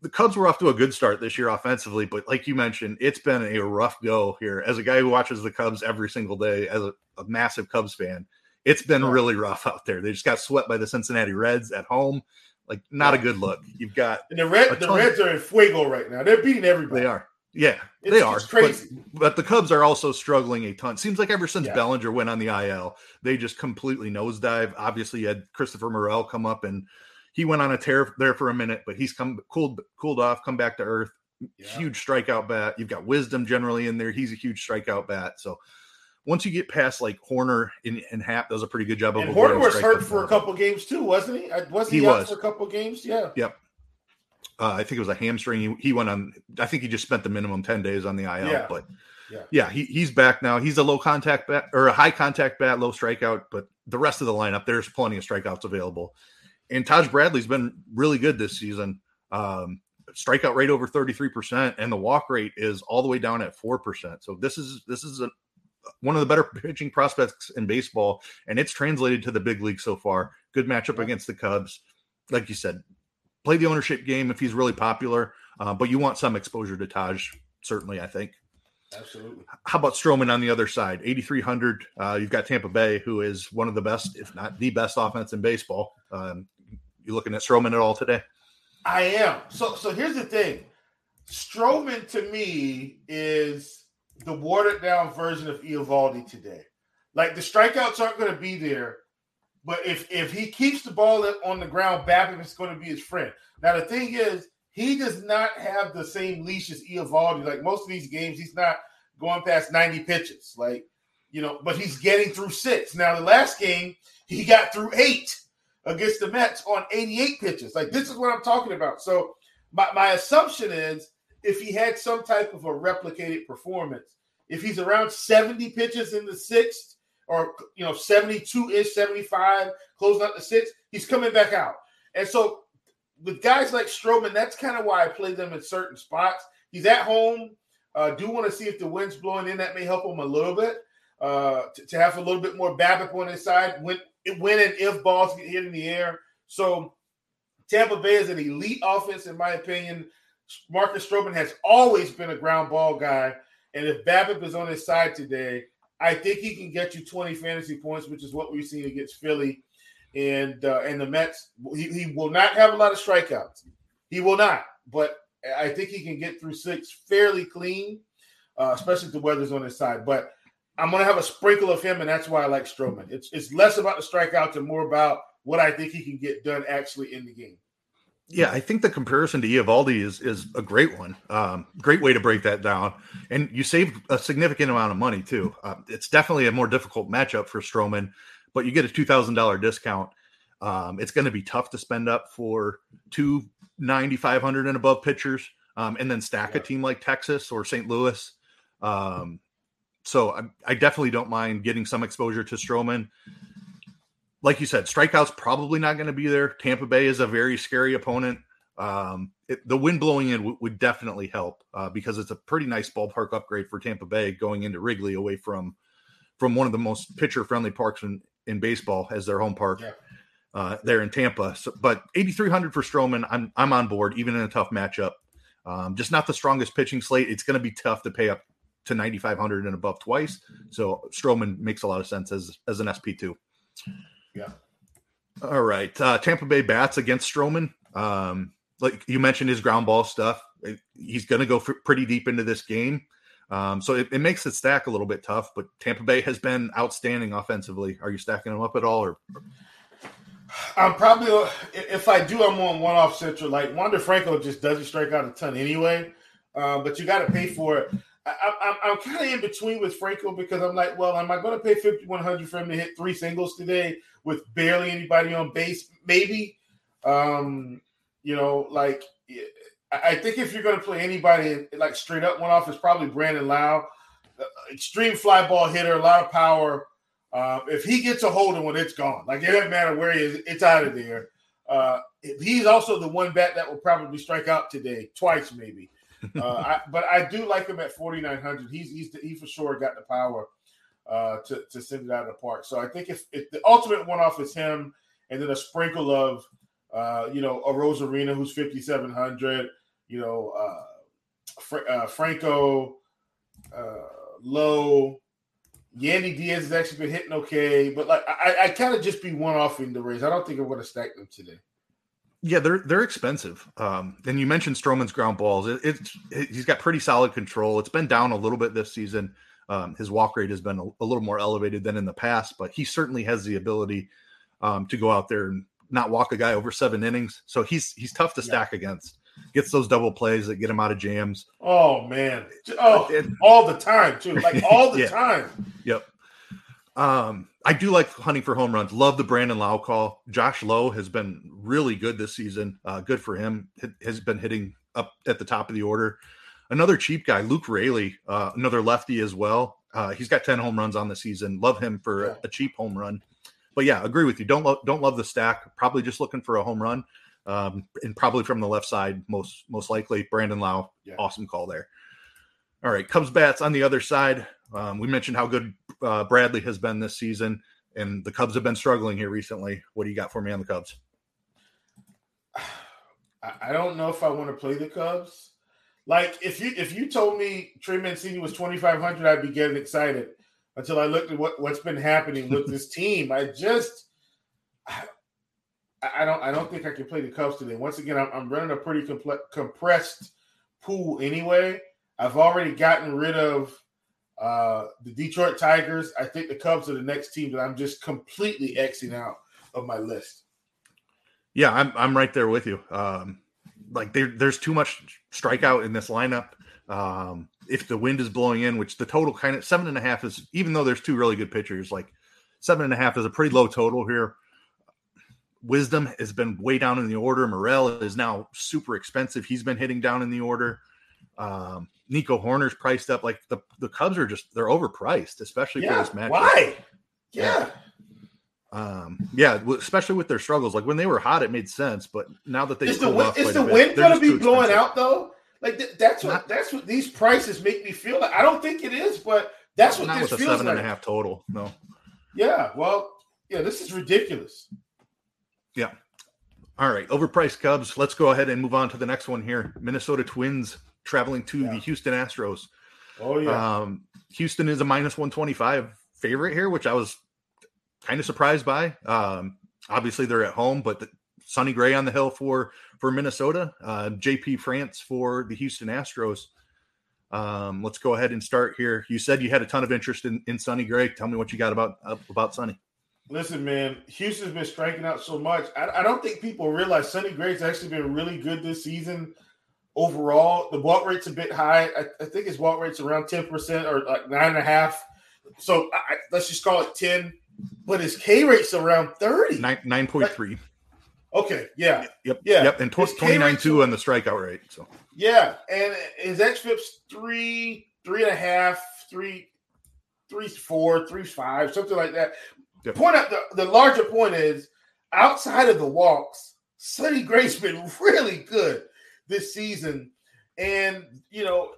The Cubs were off to a good start this year offensively, but like you mentioned, it's been a rough go here. As a guy who watches the Cubs every single day, as a, a massive Cubs fan, it's been really rough out there. They just got swept by the Cincinnati Reds at home. Like, not yeah. a good look. You've got and the Red, the Reds are in fuego right now. They're beating everybody. They are. Yeah, it's, they are crazy. But, but, the Cubs are also struggling a ton. Seems like ever since yeah. Bellinger went on the IL, they just completely nosedive. Obviously, you had Christopher Morel come up and he went on a tear there for a minute, but he's come cooled cooled off, come back to earth. Yeah. Huge strikeout bat. You've got Wisdom generally in there. He's a huge strikeout bat. So once you get past like Hoerner and, and Happ does a pretty good job of. And Hoerner was hurt for a couple games too, wasn't he? Was he, he was. for a couple games? Yeah. Yep. Uh, I think it was a hamstring. He, he, went on. I think he just spent the minimum ten days on the IL. Yeah. But yeah, yeah he, he's back now. He's a low contact bat or a high contact bat, low strikeout. But the rest of the lineup, there's plenty of strikeouts available. And Taj Bradley's been really good this season. Um, strikeout rate over 33%, and the walk rate is all the way down at 4%. So this is this is a, one of the better pitching prospects in baseball, and it's translated to the big league so far. Good matchup against the Cubs. Like you said, play the ownership game if he's really popular, uh, but you want some exposure to Taj, certainly, I think. Absolutely. How about Stroman on the other side? 8,300. Uh, you've got Tampa Bay, who is one of the best, if not the best offense in baseball. Um, you looking at Stroman at all today? I am. So, so here's the thing Stroman to me is the watered down version of Eovaldi today. Like the strikeouts aren't going to be there, but if if he keeps the ball on the ground, BABIP is going to be his friend. Now the thing is, he does not have the same leash as Eovaldi. Like most of these games, he's not going past 90 pitches. Like, you know, but he's getting through six. Now, the last game, he got through eight against the Mets on 88 pitches. Like, this is what I'm talking about. So, my, my assumption is if he had some type of a replicated performance, if he's around 70 pitches in the sixth, or you know, 72 ish, 75, closing out the sixth, he's coming back out. And so with guys like Stroman, that's kind of why I play them in certain spots. He's at home. Uh, do want to see if the wind's blowing in. That may help him a little bit uh, to, to, have a little bit more BABIP on his side when, when and if balls get hit in the air. So Tampa Bay is an elite offense, in my opinion. Marcus Stroman has always been a ground ball guy. And if BABIP is on his side today, I think he can get you 20 fantasy points, which is what we've seen against Philly and uh, and the Mets. He, he will not have a lot of strikeouts. He will not, but I think he can get through six fairly clean, uh, especially if the weather's on his side. But I'm going to have a sprinkle of him, and that's why I like Stroman. It's it's less about the strikeouts and more about what I think he can get done actually in the game. Yeah, I think the comparison to Eovaldi is is a great one. Um, great way to break that down, and you save a significant amount of money too. Uh, it's definitely a more difficult matchup for Stroman but you get a two thousand dollar discount. Um, it's going to be tough to spend up for two ninety five hundred and above pitchers, um, and then stack yeah. a team like Texas or St. Louis. Um, so I, I, definitely don't mind getting some exposure to Stroman. Like you said, strikeouts probably not going to be there. Tampa Bay is a very scary opponent. Um, it, the wind blowing in w- would definitely help uh, because it's a pretty nice ballpark upgrade for Tampa Bay going into Wrigley away from from one of the most pitcher friendly parks in, in baseball as their home park. Yeah. Uh, there in Tampa, so, but 8,300 for Stroman, I'm I'm on board, even in a tough matchup. Um, just not the strongest pitching slate. It's going to be tough to pay up to 9,500 and above twice. So Stroman makes a lot of sense as as an SP two. Yeah. All right, uh, Tampa Bay bats against Stroman. Um, like you mentioned, his ground ball stuff. He's going to go pretty deep into this game. Um, so it, it, makes it stack a little bit tough, but Tampa Bay has been outstanding offensively. Are you stacking them up at all, or? I'm probably if I do, I'm on one off central. Like Wander Franco just doesn't strike out a ton anyway, um, but you got to pay for it. I, am kind of in between with Franco because I'm like, well, am I going to pay 5100 for him to hit three singles today with barely anybody on base? Maybe, um, you know, like I think if you're going to play anybody like straight up one off, it's probably Brandon Lowe, uh, extreme fly ball hitter, a lot of power. Uh, if he gets a hold of one, it's gone. Like it doesn't matter where he is, it's out of there. Uh, he's also the one bat that will probably strike out today, twice maybe. Uh, I, but I do like him at 4,900. He's he's the, he for sure got the power uh, to to send it out of the park. So I think if, if the ultimate one off is him, and then a sprinkle of uh, you know Arozarena who's 5,700 you know, uh, Fra- uh, Franco, uh, Lowe, Yandy Diaz has actually been hitting okay, but like I, I kind of just be one off in the race. I don't think I'm going to stack them today. Yeah, they're they're expensive. Um, and you mentioned Stroman's ground balls. It, it's it, he's got pretty solid control. It's been down a little bit this season. Um, his walk rate has been a, a, little more elevated than in the past, but he certainly has the ability um, to go out there and not walk a guy over seven innings. So he's he's tough to stack yeah. against gets those double plays that get him out of jams. Oh man, oh it, all the time too, like all the yeah. time. Yep. Um, I do like hunting for home runs. Love the Brandon Lowe call. Josh Lowe has been really good this season. Uh, good for him. Has been hitting up at the top of the order. Another cheap guy, Luke Raley, uh, another lefty as well. Uh, he's got ten home runs on the season. Love him for a, a, cheap home run. But yeah, agree with you. Don't lo- don't love the stack. Probably just looking for a home run um, and probably from the left side, most most likely. Brandon Lowe, yeah. awesome call there. All right, Cubs bats on the other side. Um, we mentioned how good uh, Bradley has been this season, and the Cubs have been struggling here recently. What do you got for me on the Cubs? I don't know if I want to play the Cubs. Like if you if you told me Trey Mancini was twenty five hundred, I'd be getting excited. Until I looked at what what's been happening with this team, I just I don't I don't think I can play the Cubs today. Once again, I'm, I'm running a pretty comple- compressed pool anyway. I've already gotten rid of Uh, the Detroit Tigers. I think the Cubs are the next team that I'm just completely xing out of my list. Yeah, I'm I'm right there with you. Um, like there, there's too much strikeout in this lineup. Um, if the wind is blowing in, which the total kind of seven and a half is, even though there's two really good pitchers, like seven and a half is a pretty low total here. Wisdom has been way down in the order. Morel is now super expensive. He's been hitting down in the order. Um, Nico Hoerner's priced up. Like the, the Cubs are just they're overpriced, especially yeah, for this match. Why? Yeah. Um, yeah, especially with their struggles. Like when they were hot, it made sense, but now that they is the, wind, is the wind going to be blowing out though? Like th- that's what Not, that's what these prices make me feel like. I don't think it is, but that's what this with feels a seven like. and a half total. No. Yeah. Well. Yeah. This is ridiculous. Yeah. All right. Overpriced Cubs. Let's go ahead and move on to the next one here. Minnesota Twins traveling to yeah. the Houston Astros. Oh yeah. Um, Houston is a minus one twenty five favorite here, which I was kind of surprised by. Um, obviously, they're at home, but the, Sonny Gray on the hill for for Minnesota, uh, JP France for the Houston Astros. Um, let's go ahead and start here. You said you had a ton of interest in, in Sonny Gray. Tell me what you got about uh, about Sonny. Listen, man, Houston's been striking out so much. I, I don't think people realize Sonny Gray's actually been really good this season overall. The walk rate's a bit high. I, I think his walk rate's around 10% or like nine and a half. So I, let's just call it 10 but his K rate's around 30. Nine point three. Okay, yeah. Yep. Yeah. Yep. And tw- 29 2 on the strikeout rate. So yeah. And his XFIP's three, three and a half, three, three, four, three, five, something like that. Yep. Point out the, the larger point is outside of the walks, Sonny Gray's been really good this season. And you know,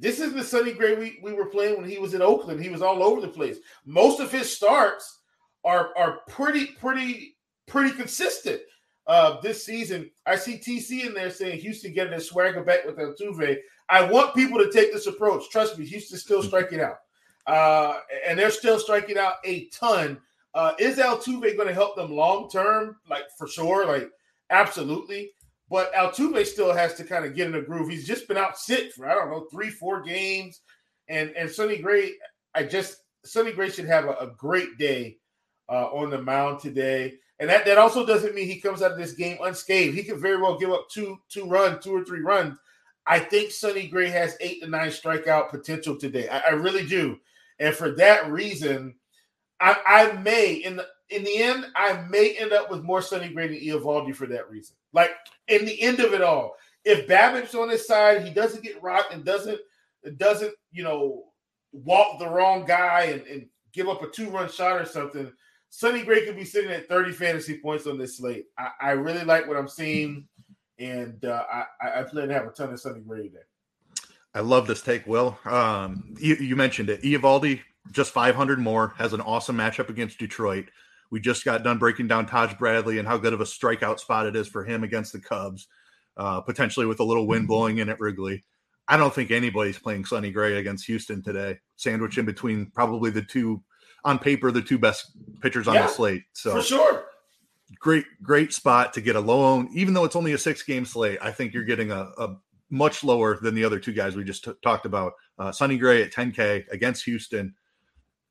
this is the Sonny Gray we, we were playing when he was in Oakland. He was all over the place. Most of his starts are are pretty, pretty, pretty consistent. Uh, this season, I see TC in there saying Houston getting their swagger back with Altuve. I want people to take this approach. Trust me, Houston's still striking out, uh, and they're still striking out a ton. Uh, is Altuve going to help them long term? Like for sure, like absolutely. But Altuve still has to kind of get in a groove. He's just been out sick for I don't know three, four games, and and Sonny Gray. I just Sonny Gray should have a, a great day uh, on the mound today, and that that also doesn't mean he comes out of this game unscathed. He could very well give up two two runs, two or three runs. I think Sonny Gray has eight to nine strikeout potential today. I, I really do, and for that reason, I, I may in the in the end, I may end up with more Sonny Gray than Eovaldi for that reason. Like in the end of it all, if BABIP's on his side, he doesn't get rocked and doesn't doesn't you know walk the wrong guy and, and give up a two run shot or something. Sonny Gray could be sitting at 30 fantasy points on this slate. I, I really like what I'm seeing, and uh, I, I plan to have a ton of Sonny Gray today. I love this take, Will. Um, you, you mentioned it. Eovaldi, just 500 more, has an awesome matchup against Detroit. We just got done breaking down Taj Bradley and how good of a strikeout spot it is for him against the Cubs, uh, potentially with a little wind mm-hmm. blowing in at Wrigley. I don't think anybody's playing Sonny Gray against Houston today. Sandwich in between probably the two on paper the two best pitchers on yeah, the slate. So for sure, great great spot to get a low own, Even though it's only a six game slate, I think you're getting a, a much lower than the other two guys we just t- talked about. Uh, Sonny Gray at 10K against Houston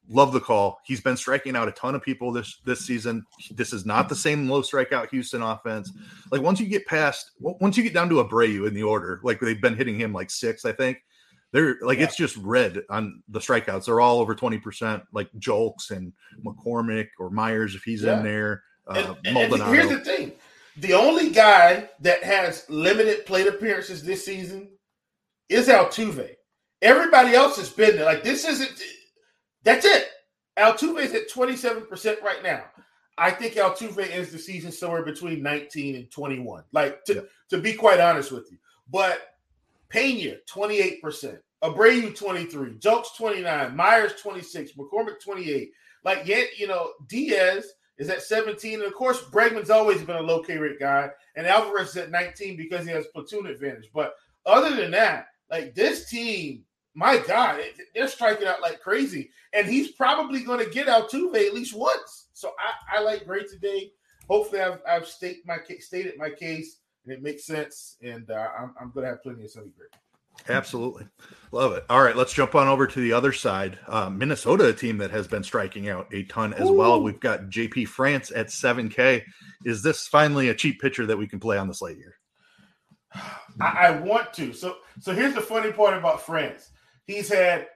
love the call. He's been striking out a ton of people this this season. This is not the same low strikeout Houston offense. Like once you get past, once you get down to Abreu in the order, like they've been hitting him like six, I think. They're like yeah. it's just red on the strikeouts. They're all over twenty percent, like Julks and McCormick or Meyers if he's yeah. in there. Uh, and, and here's the thing: the only guy that has limited plate appearances this season is Altuve. Everybody else has been there. Like this isn't that's it. Altuve is at 27% right now. I think Altuve ends the season somewhere between 19 and 21. Like to, yeah. to be quite honest with you. But Pena, 28%. Abreu 23, Julks 29, Meyers 26, McCormick 28. Like yet, you know, Diaz is at 17. And of course, Bregman's always been a low K rate guy, and Alvarez is at 19 because he has platoon advantage. But other than that, like this team my God, they're striking out like crazy. And he's probably going to get Altuve at least once. So I, I like Gray today. Hopefully, I've, I've stated my stated my case and it makes sense. And uh, I'm, I'm going to have plenty of Sonny Gray. Absolutely. Love it. All right, let's jump on over to the other side. Uh, Minnesota, a team that has been striking out a ton as Ooh. well. We've got JP France at 7K. Is this finally a cheap pitcher that we can play on the slate here? I, I want to. So, so here's the funny part about France. He's had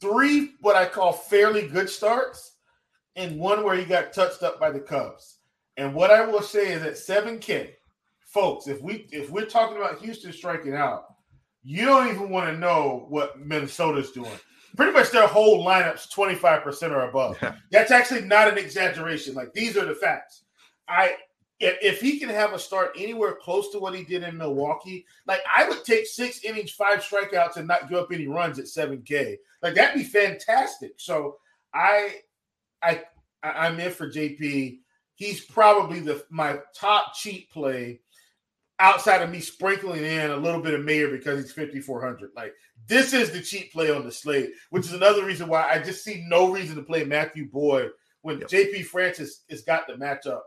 three what I call fairly good starts, and one where he got touched up by the Cubs. And what I will say is that 7K, folks, if we if we're talking about Houston striking out, you don't even want to know what Minnesota's doing. Pretty much their whole lineup's 25% or above. Yeah. That's actually not an exaggeration. Like these are the facts. I if, if he can have a start anywhere close to what he did in Milwaukee, like I would take six innings, five strikeouts, and not give up any runs at 7K. Like that'd be fantastic. So I I I'm in for JP. He's probably the my top cheap play outside of me sprinkling in a little bit of Mayor because he's 5,400. Like, this is the cheap play on the slate, which is another reason why I just see no reason to play Matthew Boyd when yep. JP France has got the matchup.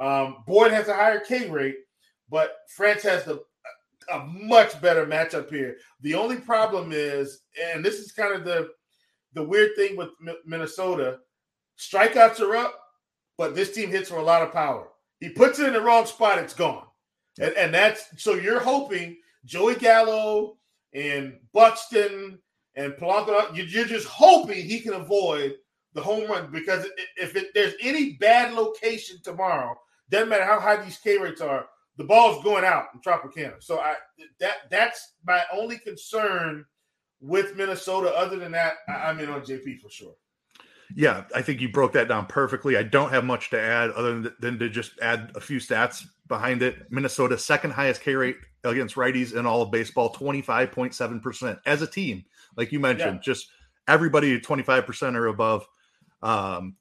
Um, Boyd has a higher K rate, but France has the a much better matchup here. The only problem is, and this is kind of the the weird thing with Minnesota, strikeouts are up, but this team hits for a lot of power. He puts it in the wrong spot, it's gone. And, and that's so you're hoping Joey Gallo and Buxton and Polanco, you're just hoping he can avoid the home run because if it, there's any bad location tomorrow, doesn't matter how high these K rates are, the ball's going out in Tropicana. So I that that's my only concern with Minnesota. Other than that, I'm in on JP for sure. Yeah, I think you broke that down perfectly. I don't have much to add other than, than to just add a few stats behind it. Minnesota, second highest K rate against righties in all of baseball, 25.7% as a team. Like you mentioned, yeah. just everybody 25% or above. Um,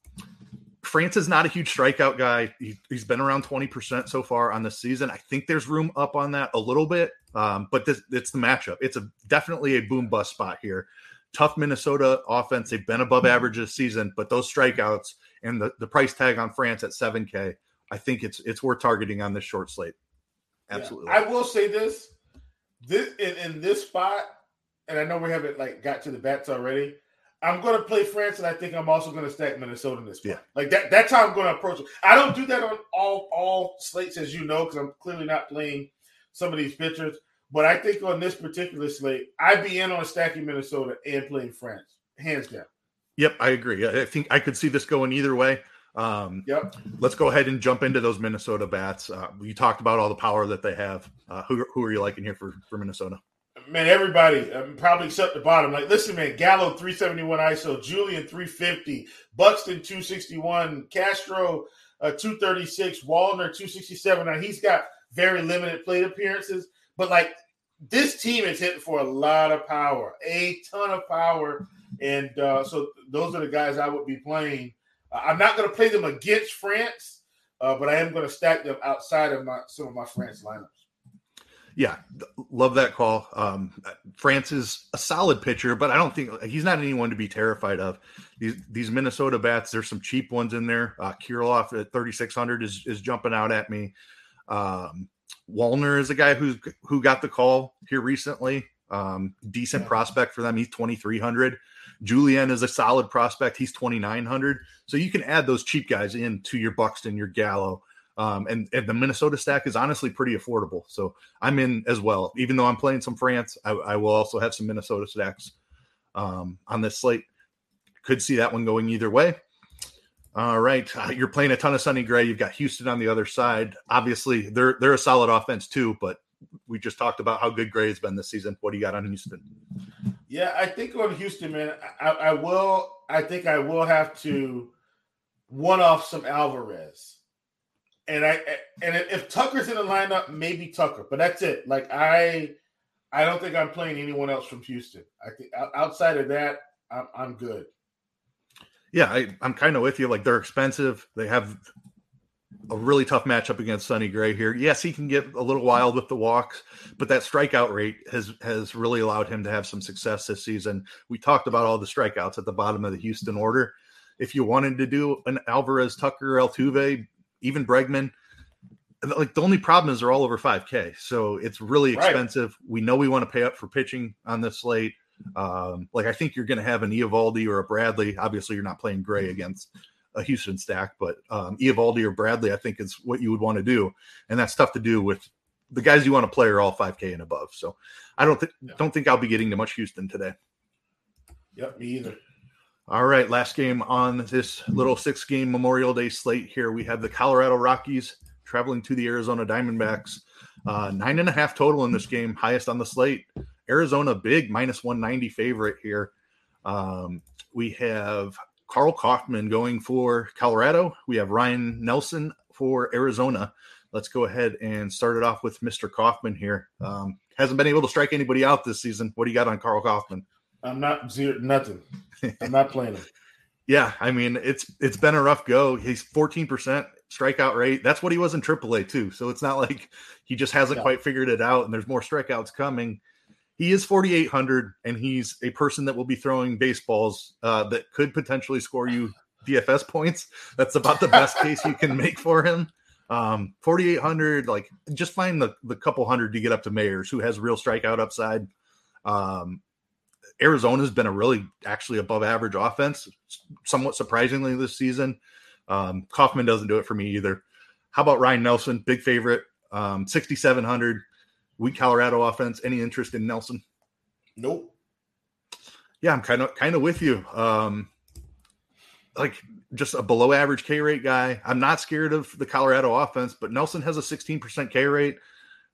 France is not a huge strikeout guy. He, has been around 20% so far on the season. I think there's room up on that a little bit, um, but this, it's the matchup. It's a definitely a boom bust spot here tough Minnesota offense. They've been above average this season, but those strikeouts and the, the price tag on France at 7K, I think it's it's worth targeting on this short slate. Absolutely. Yeah. I will say this. This in, in this spot, and I know we haven't like got to the bats already. I'm going to play France, and I think I'm also going to stack Minnesota in this. Yeah. Like that. That's how I'm going to approach it. I don't do that on all all slates, as you know, because I'm clearly not playing some of these pitchers. But I think on this particular slate, I'd be in on stacking Minnesota and playing France, hands down. Yep, I agree. I think I could see this going either way. Um, yep. Let's go ahead and jump into those Minnesota bats. Uh, you talked about all the power that they have. Uh, who, who are you liking here for, for Minnesota? Man, everybody, um, probably except the bottom. Like, listen, man, Gallo 371 ISO, Julien 350, Buxton 261, Castro uh, 236, Wallner 267. Now, he's got very limited plate appearances. But like this team is hitting for a lot of power, a ton of power, and uh, so those are the guys I would be playing. Uh, I'm not going to play them against France, uh, but I am going to stack them outside of my some of my France lineups. Yeah, love that call. Um, France is a solid pitcher, but I don't think he's not anyone to be terrified of. These these Minnesota bats, there's some cheap ones in there. Uh, Kirilloff at 3600 is is jumping out at me. Um, Wallner is a guy who's who got the call here recently. Um, decent prospect for them. He's 2,300. Julien is a solid prospect. He's 2,900. So you can add those cheap guys in to your Buxton, your Gallo. Um, and, and the Minnesota stack is honestly pretty affordable. So I'm in as well. Even though I'm playing some France, I, I will also have some Minnesota stacks um, on this slate. Could see that one going either way. All right, uh, you're playing a ton of Sonny Gray. You've got Houston on the other side. Obviously, they're they're a solid offense too, but we just talked about how good Gray has been this season. What do you got on Houston? Yeah, I think on Houston, man, I, I will. I think I will have to one off some Alvarez, and I and if Tucker's in the lineup, maybe Tucker, but that's it. Like I, I don't think I'm playing anyone else from Houston. I think outside of that, I'm, I'm good. Yeah, I, I'm kind of with you. Like they're expensive. They have a really tough matchup against Sonny Gray here. Yes, he can get a little wild with the walks, but that strikeout rate has has really allowed him to have some success this season. We talked about all the strikeouts at the bottom of the Houston order. If you wanted to do an Alvarez, Tucker, Altuve, even Bregman, like the only problem is they're all over 5K, so it's really Right. expensive. We know we want to pay up for pitching on this slate. Um, like I think you're going to have an Eovaldi or a Bradley. Obviously, you're not playing Gray against a Houston stack, but um, Eovaldi or Bradley, I think is what you would want to do, and that's tough to do with the guys you want to play are all 5K and above. So I don't think Yeah. don't think I'll be getting to much Houston today. Yep, me either. All right, last game on this little six game Memorial Day slate here. We have the Colorado Rockies traveling to the Arizona Diamondbacks. Uh, nine and a half total in this game, highest on the slate. Arizona, big minus 190 favorite here. Um, we have Karl Kauffmann going for Colorado. We have Ryne Nelson for Arizona. Let's go ahead and start it off with Mr. Kauffmann here. Um, hasn't been able to strike anybody out this season. What do you got on Karl Kauffmann? I'm not zero nothing. I'm not playing him. Yeah, I mean it's it's been a rough go. He's 14% strikeout rate. That's what he was in AAA too. So it's not like he just hasn't Yeah. quite figured it out and there's more strikeouts coming. He is 4800 and he's a person that will be throwing baseballs uh, that could potentially score you DFS points. That's about the best case you can make for him. Um 4800 like just find the the couple hundred to get up to Mayers who has real strikeout upside. Um Arizona's been a really actually above average offense, somewhat surprisingly this season. Um, Kauffmann doesn't do it for me either. How about Ryne Nelson? Big favorite, um, 6,700. Weak Colorado offense. Any interest in Nelson? Nope. Yeah, I'm kind of kind of with you. Um, like just a below average K rate guy. I'm not scared of the Colorado offense, but Nelson has a 16% K rate.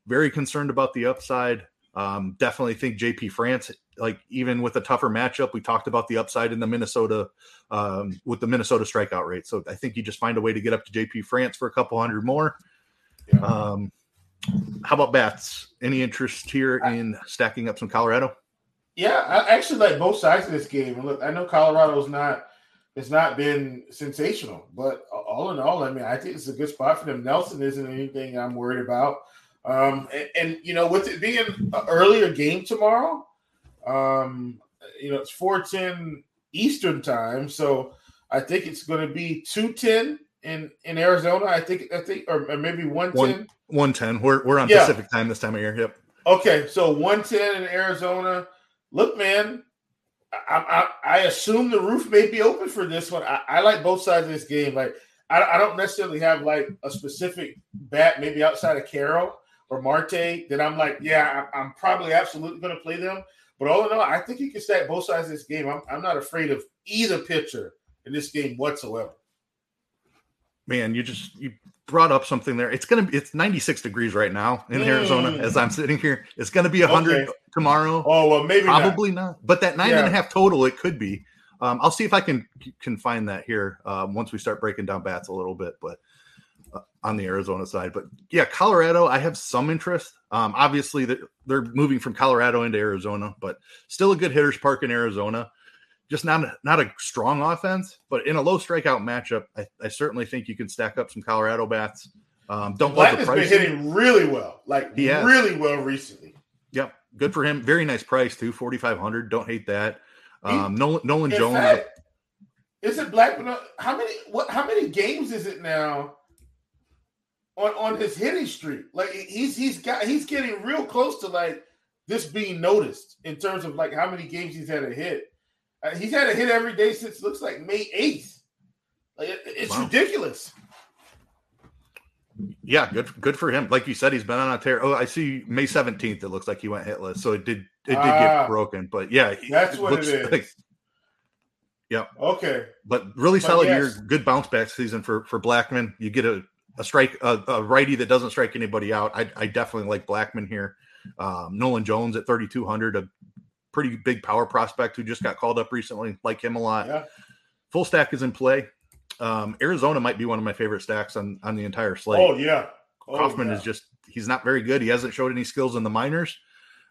Very concerned about the upside. Um, definitely think JP France, like even with a tougher matchup, we talked about the upside in the Minnesota um, with the Minnesota strikeout rate. So I think you just find a way to get up to JP France for a couple hundred more. Yeah. Um, how about bats? Any interest here in stacking up some Colorado? Yeah, I actually like both sides of this game. And look, I know Colorado's not it's not been sensational, but all in all, I mean, I think it's a good spot for them. Nelson isn't anything I'm worried about. Um, and, and you know, with it being an earlier game tomorrow, um, you know, it's 410 Eastern time, so I think it's going to be 210 in in Arizona. I think I think or, or maybe 110. 110. We're, we're on Yeah. Pacific time this time of year. Yep. Okay, so 110 in Arizona. Look, man, I, I, I assume the roof may be open for this one. I, I like both sides of this game. Like, I, I don't necessarily have like a specific bat, maybe outside of Carroll or Marte, that I'm like, yeah, I, I'm probably absolutely going to play them. But all in all, I think you can stack both sides of this game. I'm, I'm not afraid of either pitcher in this game whatsoever. Man, you just you brought up something there. It's gonna be it's 96 degrees right now in Mm. Arizona as I'm sitting here. It's gonna be 100 Okay. tomorrow. Oh well, maybe. Probably not. But that nine and a half total, it could be. Um, I'll see if I can can find that here um, once we start breaking down bats a little bit, but on the Arizona side. But yeah, Colorado, I have some interest. Um, obviously, they're, they're moving from Colorado into Arizona, but still a good hitters park in Arizona. Just not not a strong offense, but in a low strikeout matchup, I, I certainly think you can stack up some Colorado bats. Um, don't Black the has been hitting really well, like He has. really well recently. Yep, good for him. Very nice price too, forty five hundred. Don't hate that. Um, Nolan, Nolan Jones. fact, is it Black? How many? What? How many games is it now? On on his hitting streak, like he's he's got he's getting real close to like this being noticed in terms of like how many games he's had a hit. Uh, he's had a hit every day since looks like May eighth. Like it- it's Wow. ridiculous. Yeah, good good for him. Like you said, he's been on a tear. Oh, I see May 17th, it looks like he went hitless. So it did it did Ah. get broken. But yeah, That's what it is. like- Okay, but really But solid yes. year, good bounce back season for for Blackmon. You get a a strike a, a righty that doesn't strike anybody out. I, I definitely like Blackmon here. Um, Nolan Jones at 3200, a pretty big power prospect who just got called up recently. Like him a lot. yeah, Full stack is in play. Um, Arizona might be one of my favorite stacks on on the entire slate. oh yeah, oh, Kauffmann yeah. is just he's not very good. He hasn't showed any skills in the minors.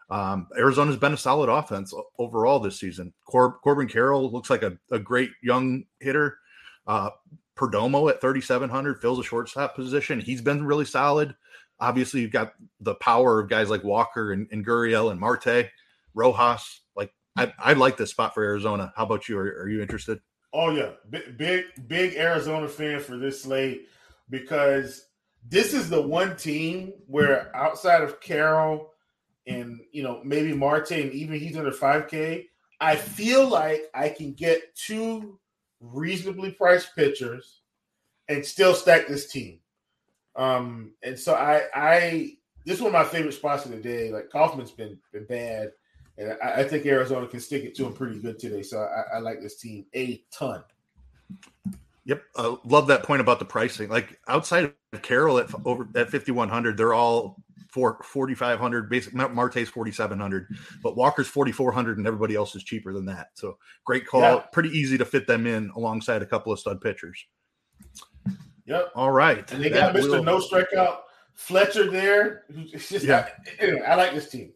Um, Arizona's been a solid offense overall this season. Cor- Corbin Carroll looks like a, a great young hitter. Uh, Perdomo at 3,700 fills a shortstop position. He's been really solid. Obviously, you've got the power of guys like Walker and, and Gurriel and Marte, Rojas. Like I, I like this spot for Arizona. How about you? Are, are you interested? Oh yeah, big, big big Arizona fan for this slate because this is the one team where outside of Carroll and you know maybe Marte and even he's under 5K, I feel like I can get two reasonably priced pitchers and still stack this team. Um, and so I I this is one of my favorite spots of the day. Like Kauffmann's been been bad, and I, I think Arizona can stick it to him pretty good today. So I, I like this team a ton. Yep, uh, love that point about the pricing. Like outside of Carroll at over at fifty one hundred, they're all for forty five hundred. Basic Marte's forty seven hundred, mm-hmm. but Walker's forty four hundred, and everybody else is cheaper than that. So great call. Yeah. Pretty easy to fit them in alongside a couple of stud pitchers. Yep. All right, and they got Mister will... No Strikeout Fletcher there. Just, yeah. Anyway, I like this team.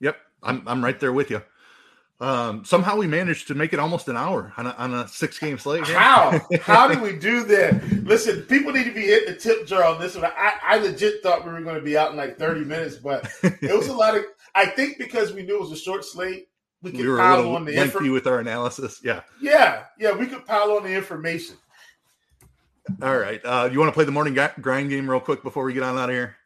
Yep, I'm I'm right there with you. Um, somehow we managed to make it almost an hour on a, on a six game slate. Here. How? How did we do that? Listen, people need to be hitting the tip jar on this one. I, I legit thought we were going to be out in like 30 minutes, but it was a lot of, I think because we knew it was a short slate, we could we pile on the lengthy with our analysis. Yeah. Yeah. Yeah. We could pile on the information. All right. Uh, you want to play the morning grind game real quick before we get on out of here?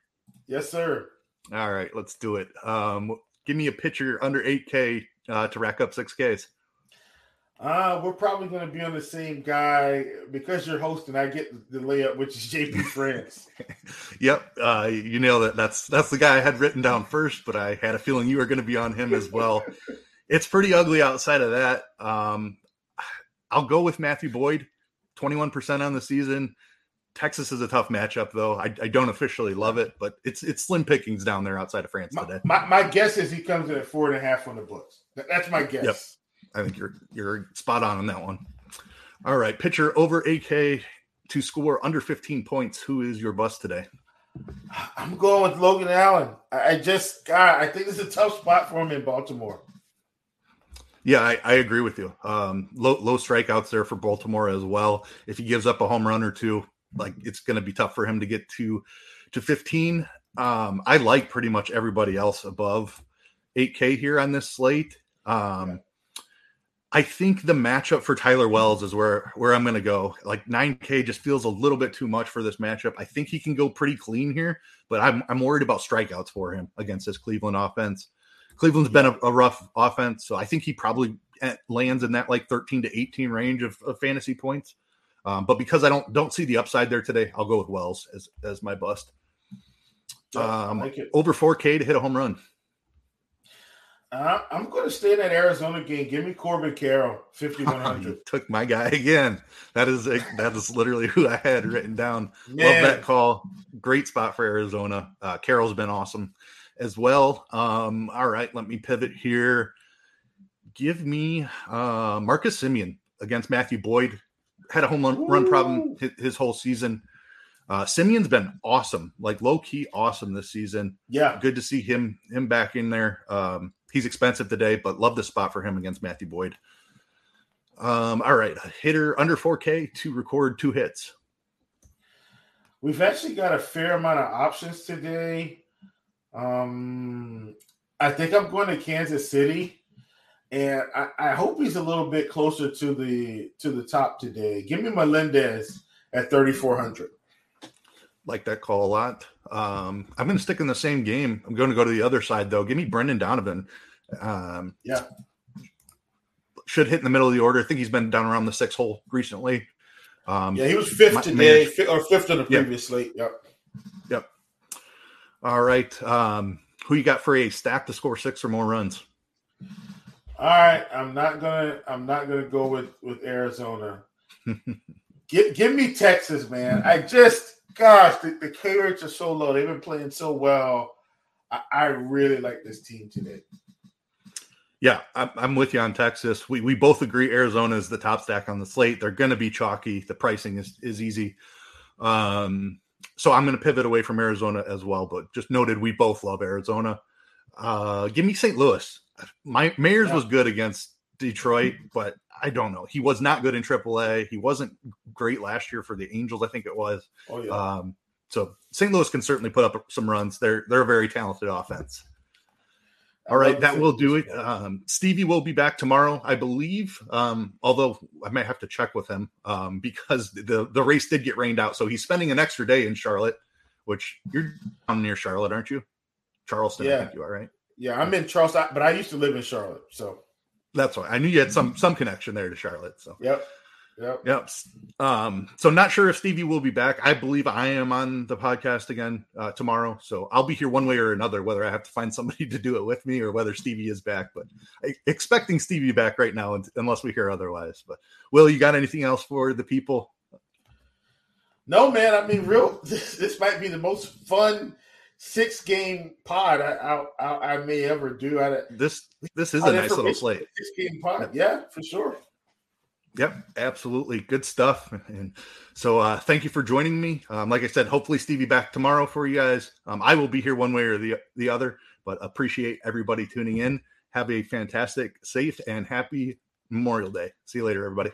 Yes, sir. All right. Let's do it. Um, give me a pitcher under 8K uh, to rack up six Ks? Uh, we're probably going to be on the same guy because you're hosting. I get the layup, which is JP France. yep, uh, you nailed it. That's that's the guy I had written down first, but I had a feeling you were going to be on him as well. it's pretty ugly outside of that. Um, I'll go with Matthew Boyd, twenty one percent on the season. Texas is a tough matchup, though. I, I, don't officially love it, but it's it's slim pickings down there outside of France my, today. My, my guess is he comes in at four and a half on the books. That's my guess. Yep. I think you're you're spot on on that one. All right, pitcher over AK to score under 15 points. Who is your bust today? I'm going with Logan Allen. I just God, I think this is a tough spot for him in Baltimore. Yeah, I, I agree with you. Um, low, low strikeouts there for Baltimore as well. If he gives up a home run or two, like it's going to be tough for him to get to to 15. Um, I like pretty much everybody else above 8K here on this slate. Um, I think the matchup for Tyler Wells is where where I'm going to go. Like 9K just feels a little bit too much for this matchup. I think he can go pretty clean here, but I'm I'm worried about strikeouts for him against this Cleveland offense. Cleveland's been a, a rough offense, so I think he probably eh, lands in that like 13 to 18 range of, of fantasy points. Um, but because I don't don't see the upside there today, I'll go with Wells as as my bust. Yeah, um, like over 4K to hit a home run. Uh, I'm going to stay in that Arizona game. Give me Corbin Carroll, 5100. took my guy again. That is a, that is literally who I had written down. Man. Love that call. Great spot for Arizona. Uh, Carroll's been awesome as well. Um, all right, let me pivot here. Give me uh, Marcus Semien against Matthew Boyd had a home run problem his, his whole season. Uh, Semien's been awesome, like low key awesome this season. Yeah, good to see him him back in there. Um, he's expensive today, but love the spot for him against Matthew Boyd. Um, all right, hitter under 4K to record two hits. We've actually got a fair amount of options today. Um, I think I'm going to Kansas City and I, I, hope he's a little bit closer to the to the top today. Give me Melendez at 3400. Like that call a lot. Um, I'm going to stick in the same game. I'm going to go to the other side though. Give me Brendan Donovan. Um, yeah, should hit in the middle of the order. I think he's been down around the six hole recently. Um, yeah, he was fifth today, fifth, or fifth in the previous yep. slate. Yep. Yep. All right. Um, who you got for a stack to score six or more runs? All right, I'm not gonna. I'm not gonna go with with Arizona. give give me Texas, man. I just, gosh, the, the K rates are so low. They've been playing so well. I, I really like this team today. Yeah, I'm, I'm with you on Texas. We we both agree Arizona is the top stack on the slate. They're going to be chalky. The pricing is is easy. Um, so I'm going to pivot away from Arizona as well. But just noted, we both love Arizona. Uh, give me St. Louis. My Mayors yeah. was good against Detroit, but I don't know. He was not good in AAA. He wasn't great last year for the Angels, I think it was. Oh, yeah. Um, so St. Louis can certainly put up some runs. They're they're a very talented offense. All right, that will do it. Um, Stevie will be back tomorrow, I believe. Um, although I might have to check with him um, because the the race did get rained out, so he's spending an extra day in Charlotte, which you're down near Charlotte, aren't you? Charleston, Yeah. I think you are, right? Yeah, I'm in Charleston, but I used to live in Charlotte. So, That's why I knew you had some some connection there to Charlotte. So yep, yep. Yep. Um, so not sure if Stevie will be back. I believe I am on the podcast again uh, tomorrow. So I'll be here one way or another, whether I have to find somebody to do it with me or whether Stevie is back. But I, expecting Stevie back right now, unless we hear otherwise. But Will, you got anything else for the people? No, man. I mean, real. This, this might be the most fun six game pod I I, I, may ever do. I, This this is a nice little slate. six game pod. Yeah, for sure. Yep, absolutely. Good stuff. And so uh thank you for joining me. Um, like I said, hopefully Stevie back tomorrow for you guys. Um, I will be here one way or the the other, but appreciate everybody tuning in. Have a fantastic, safe, and happy Memorial Day. See you later, everybody.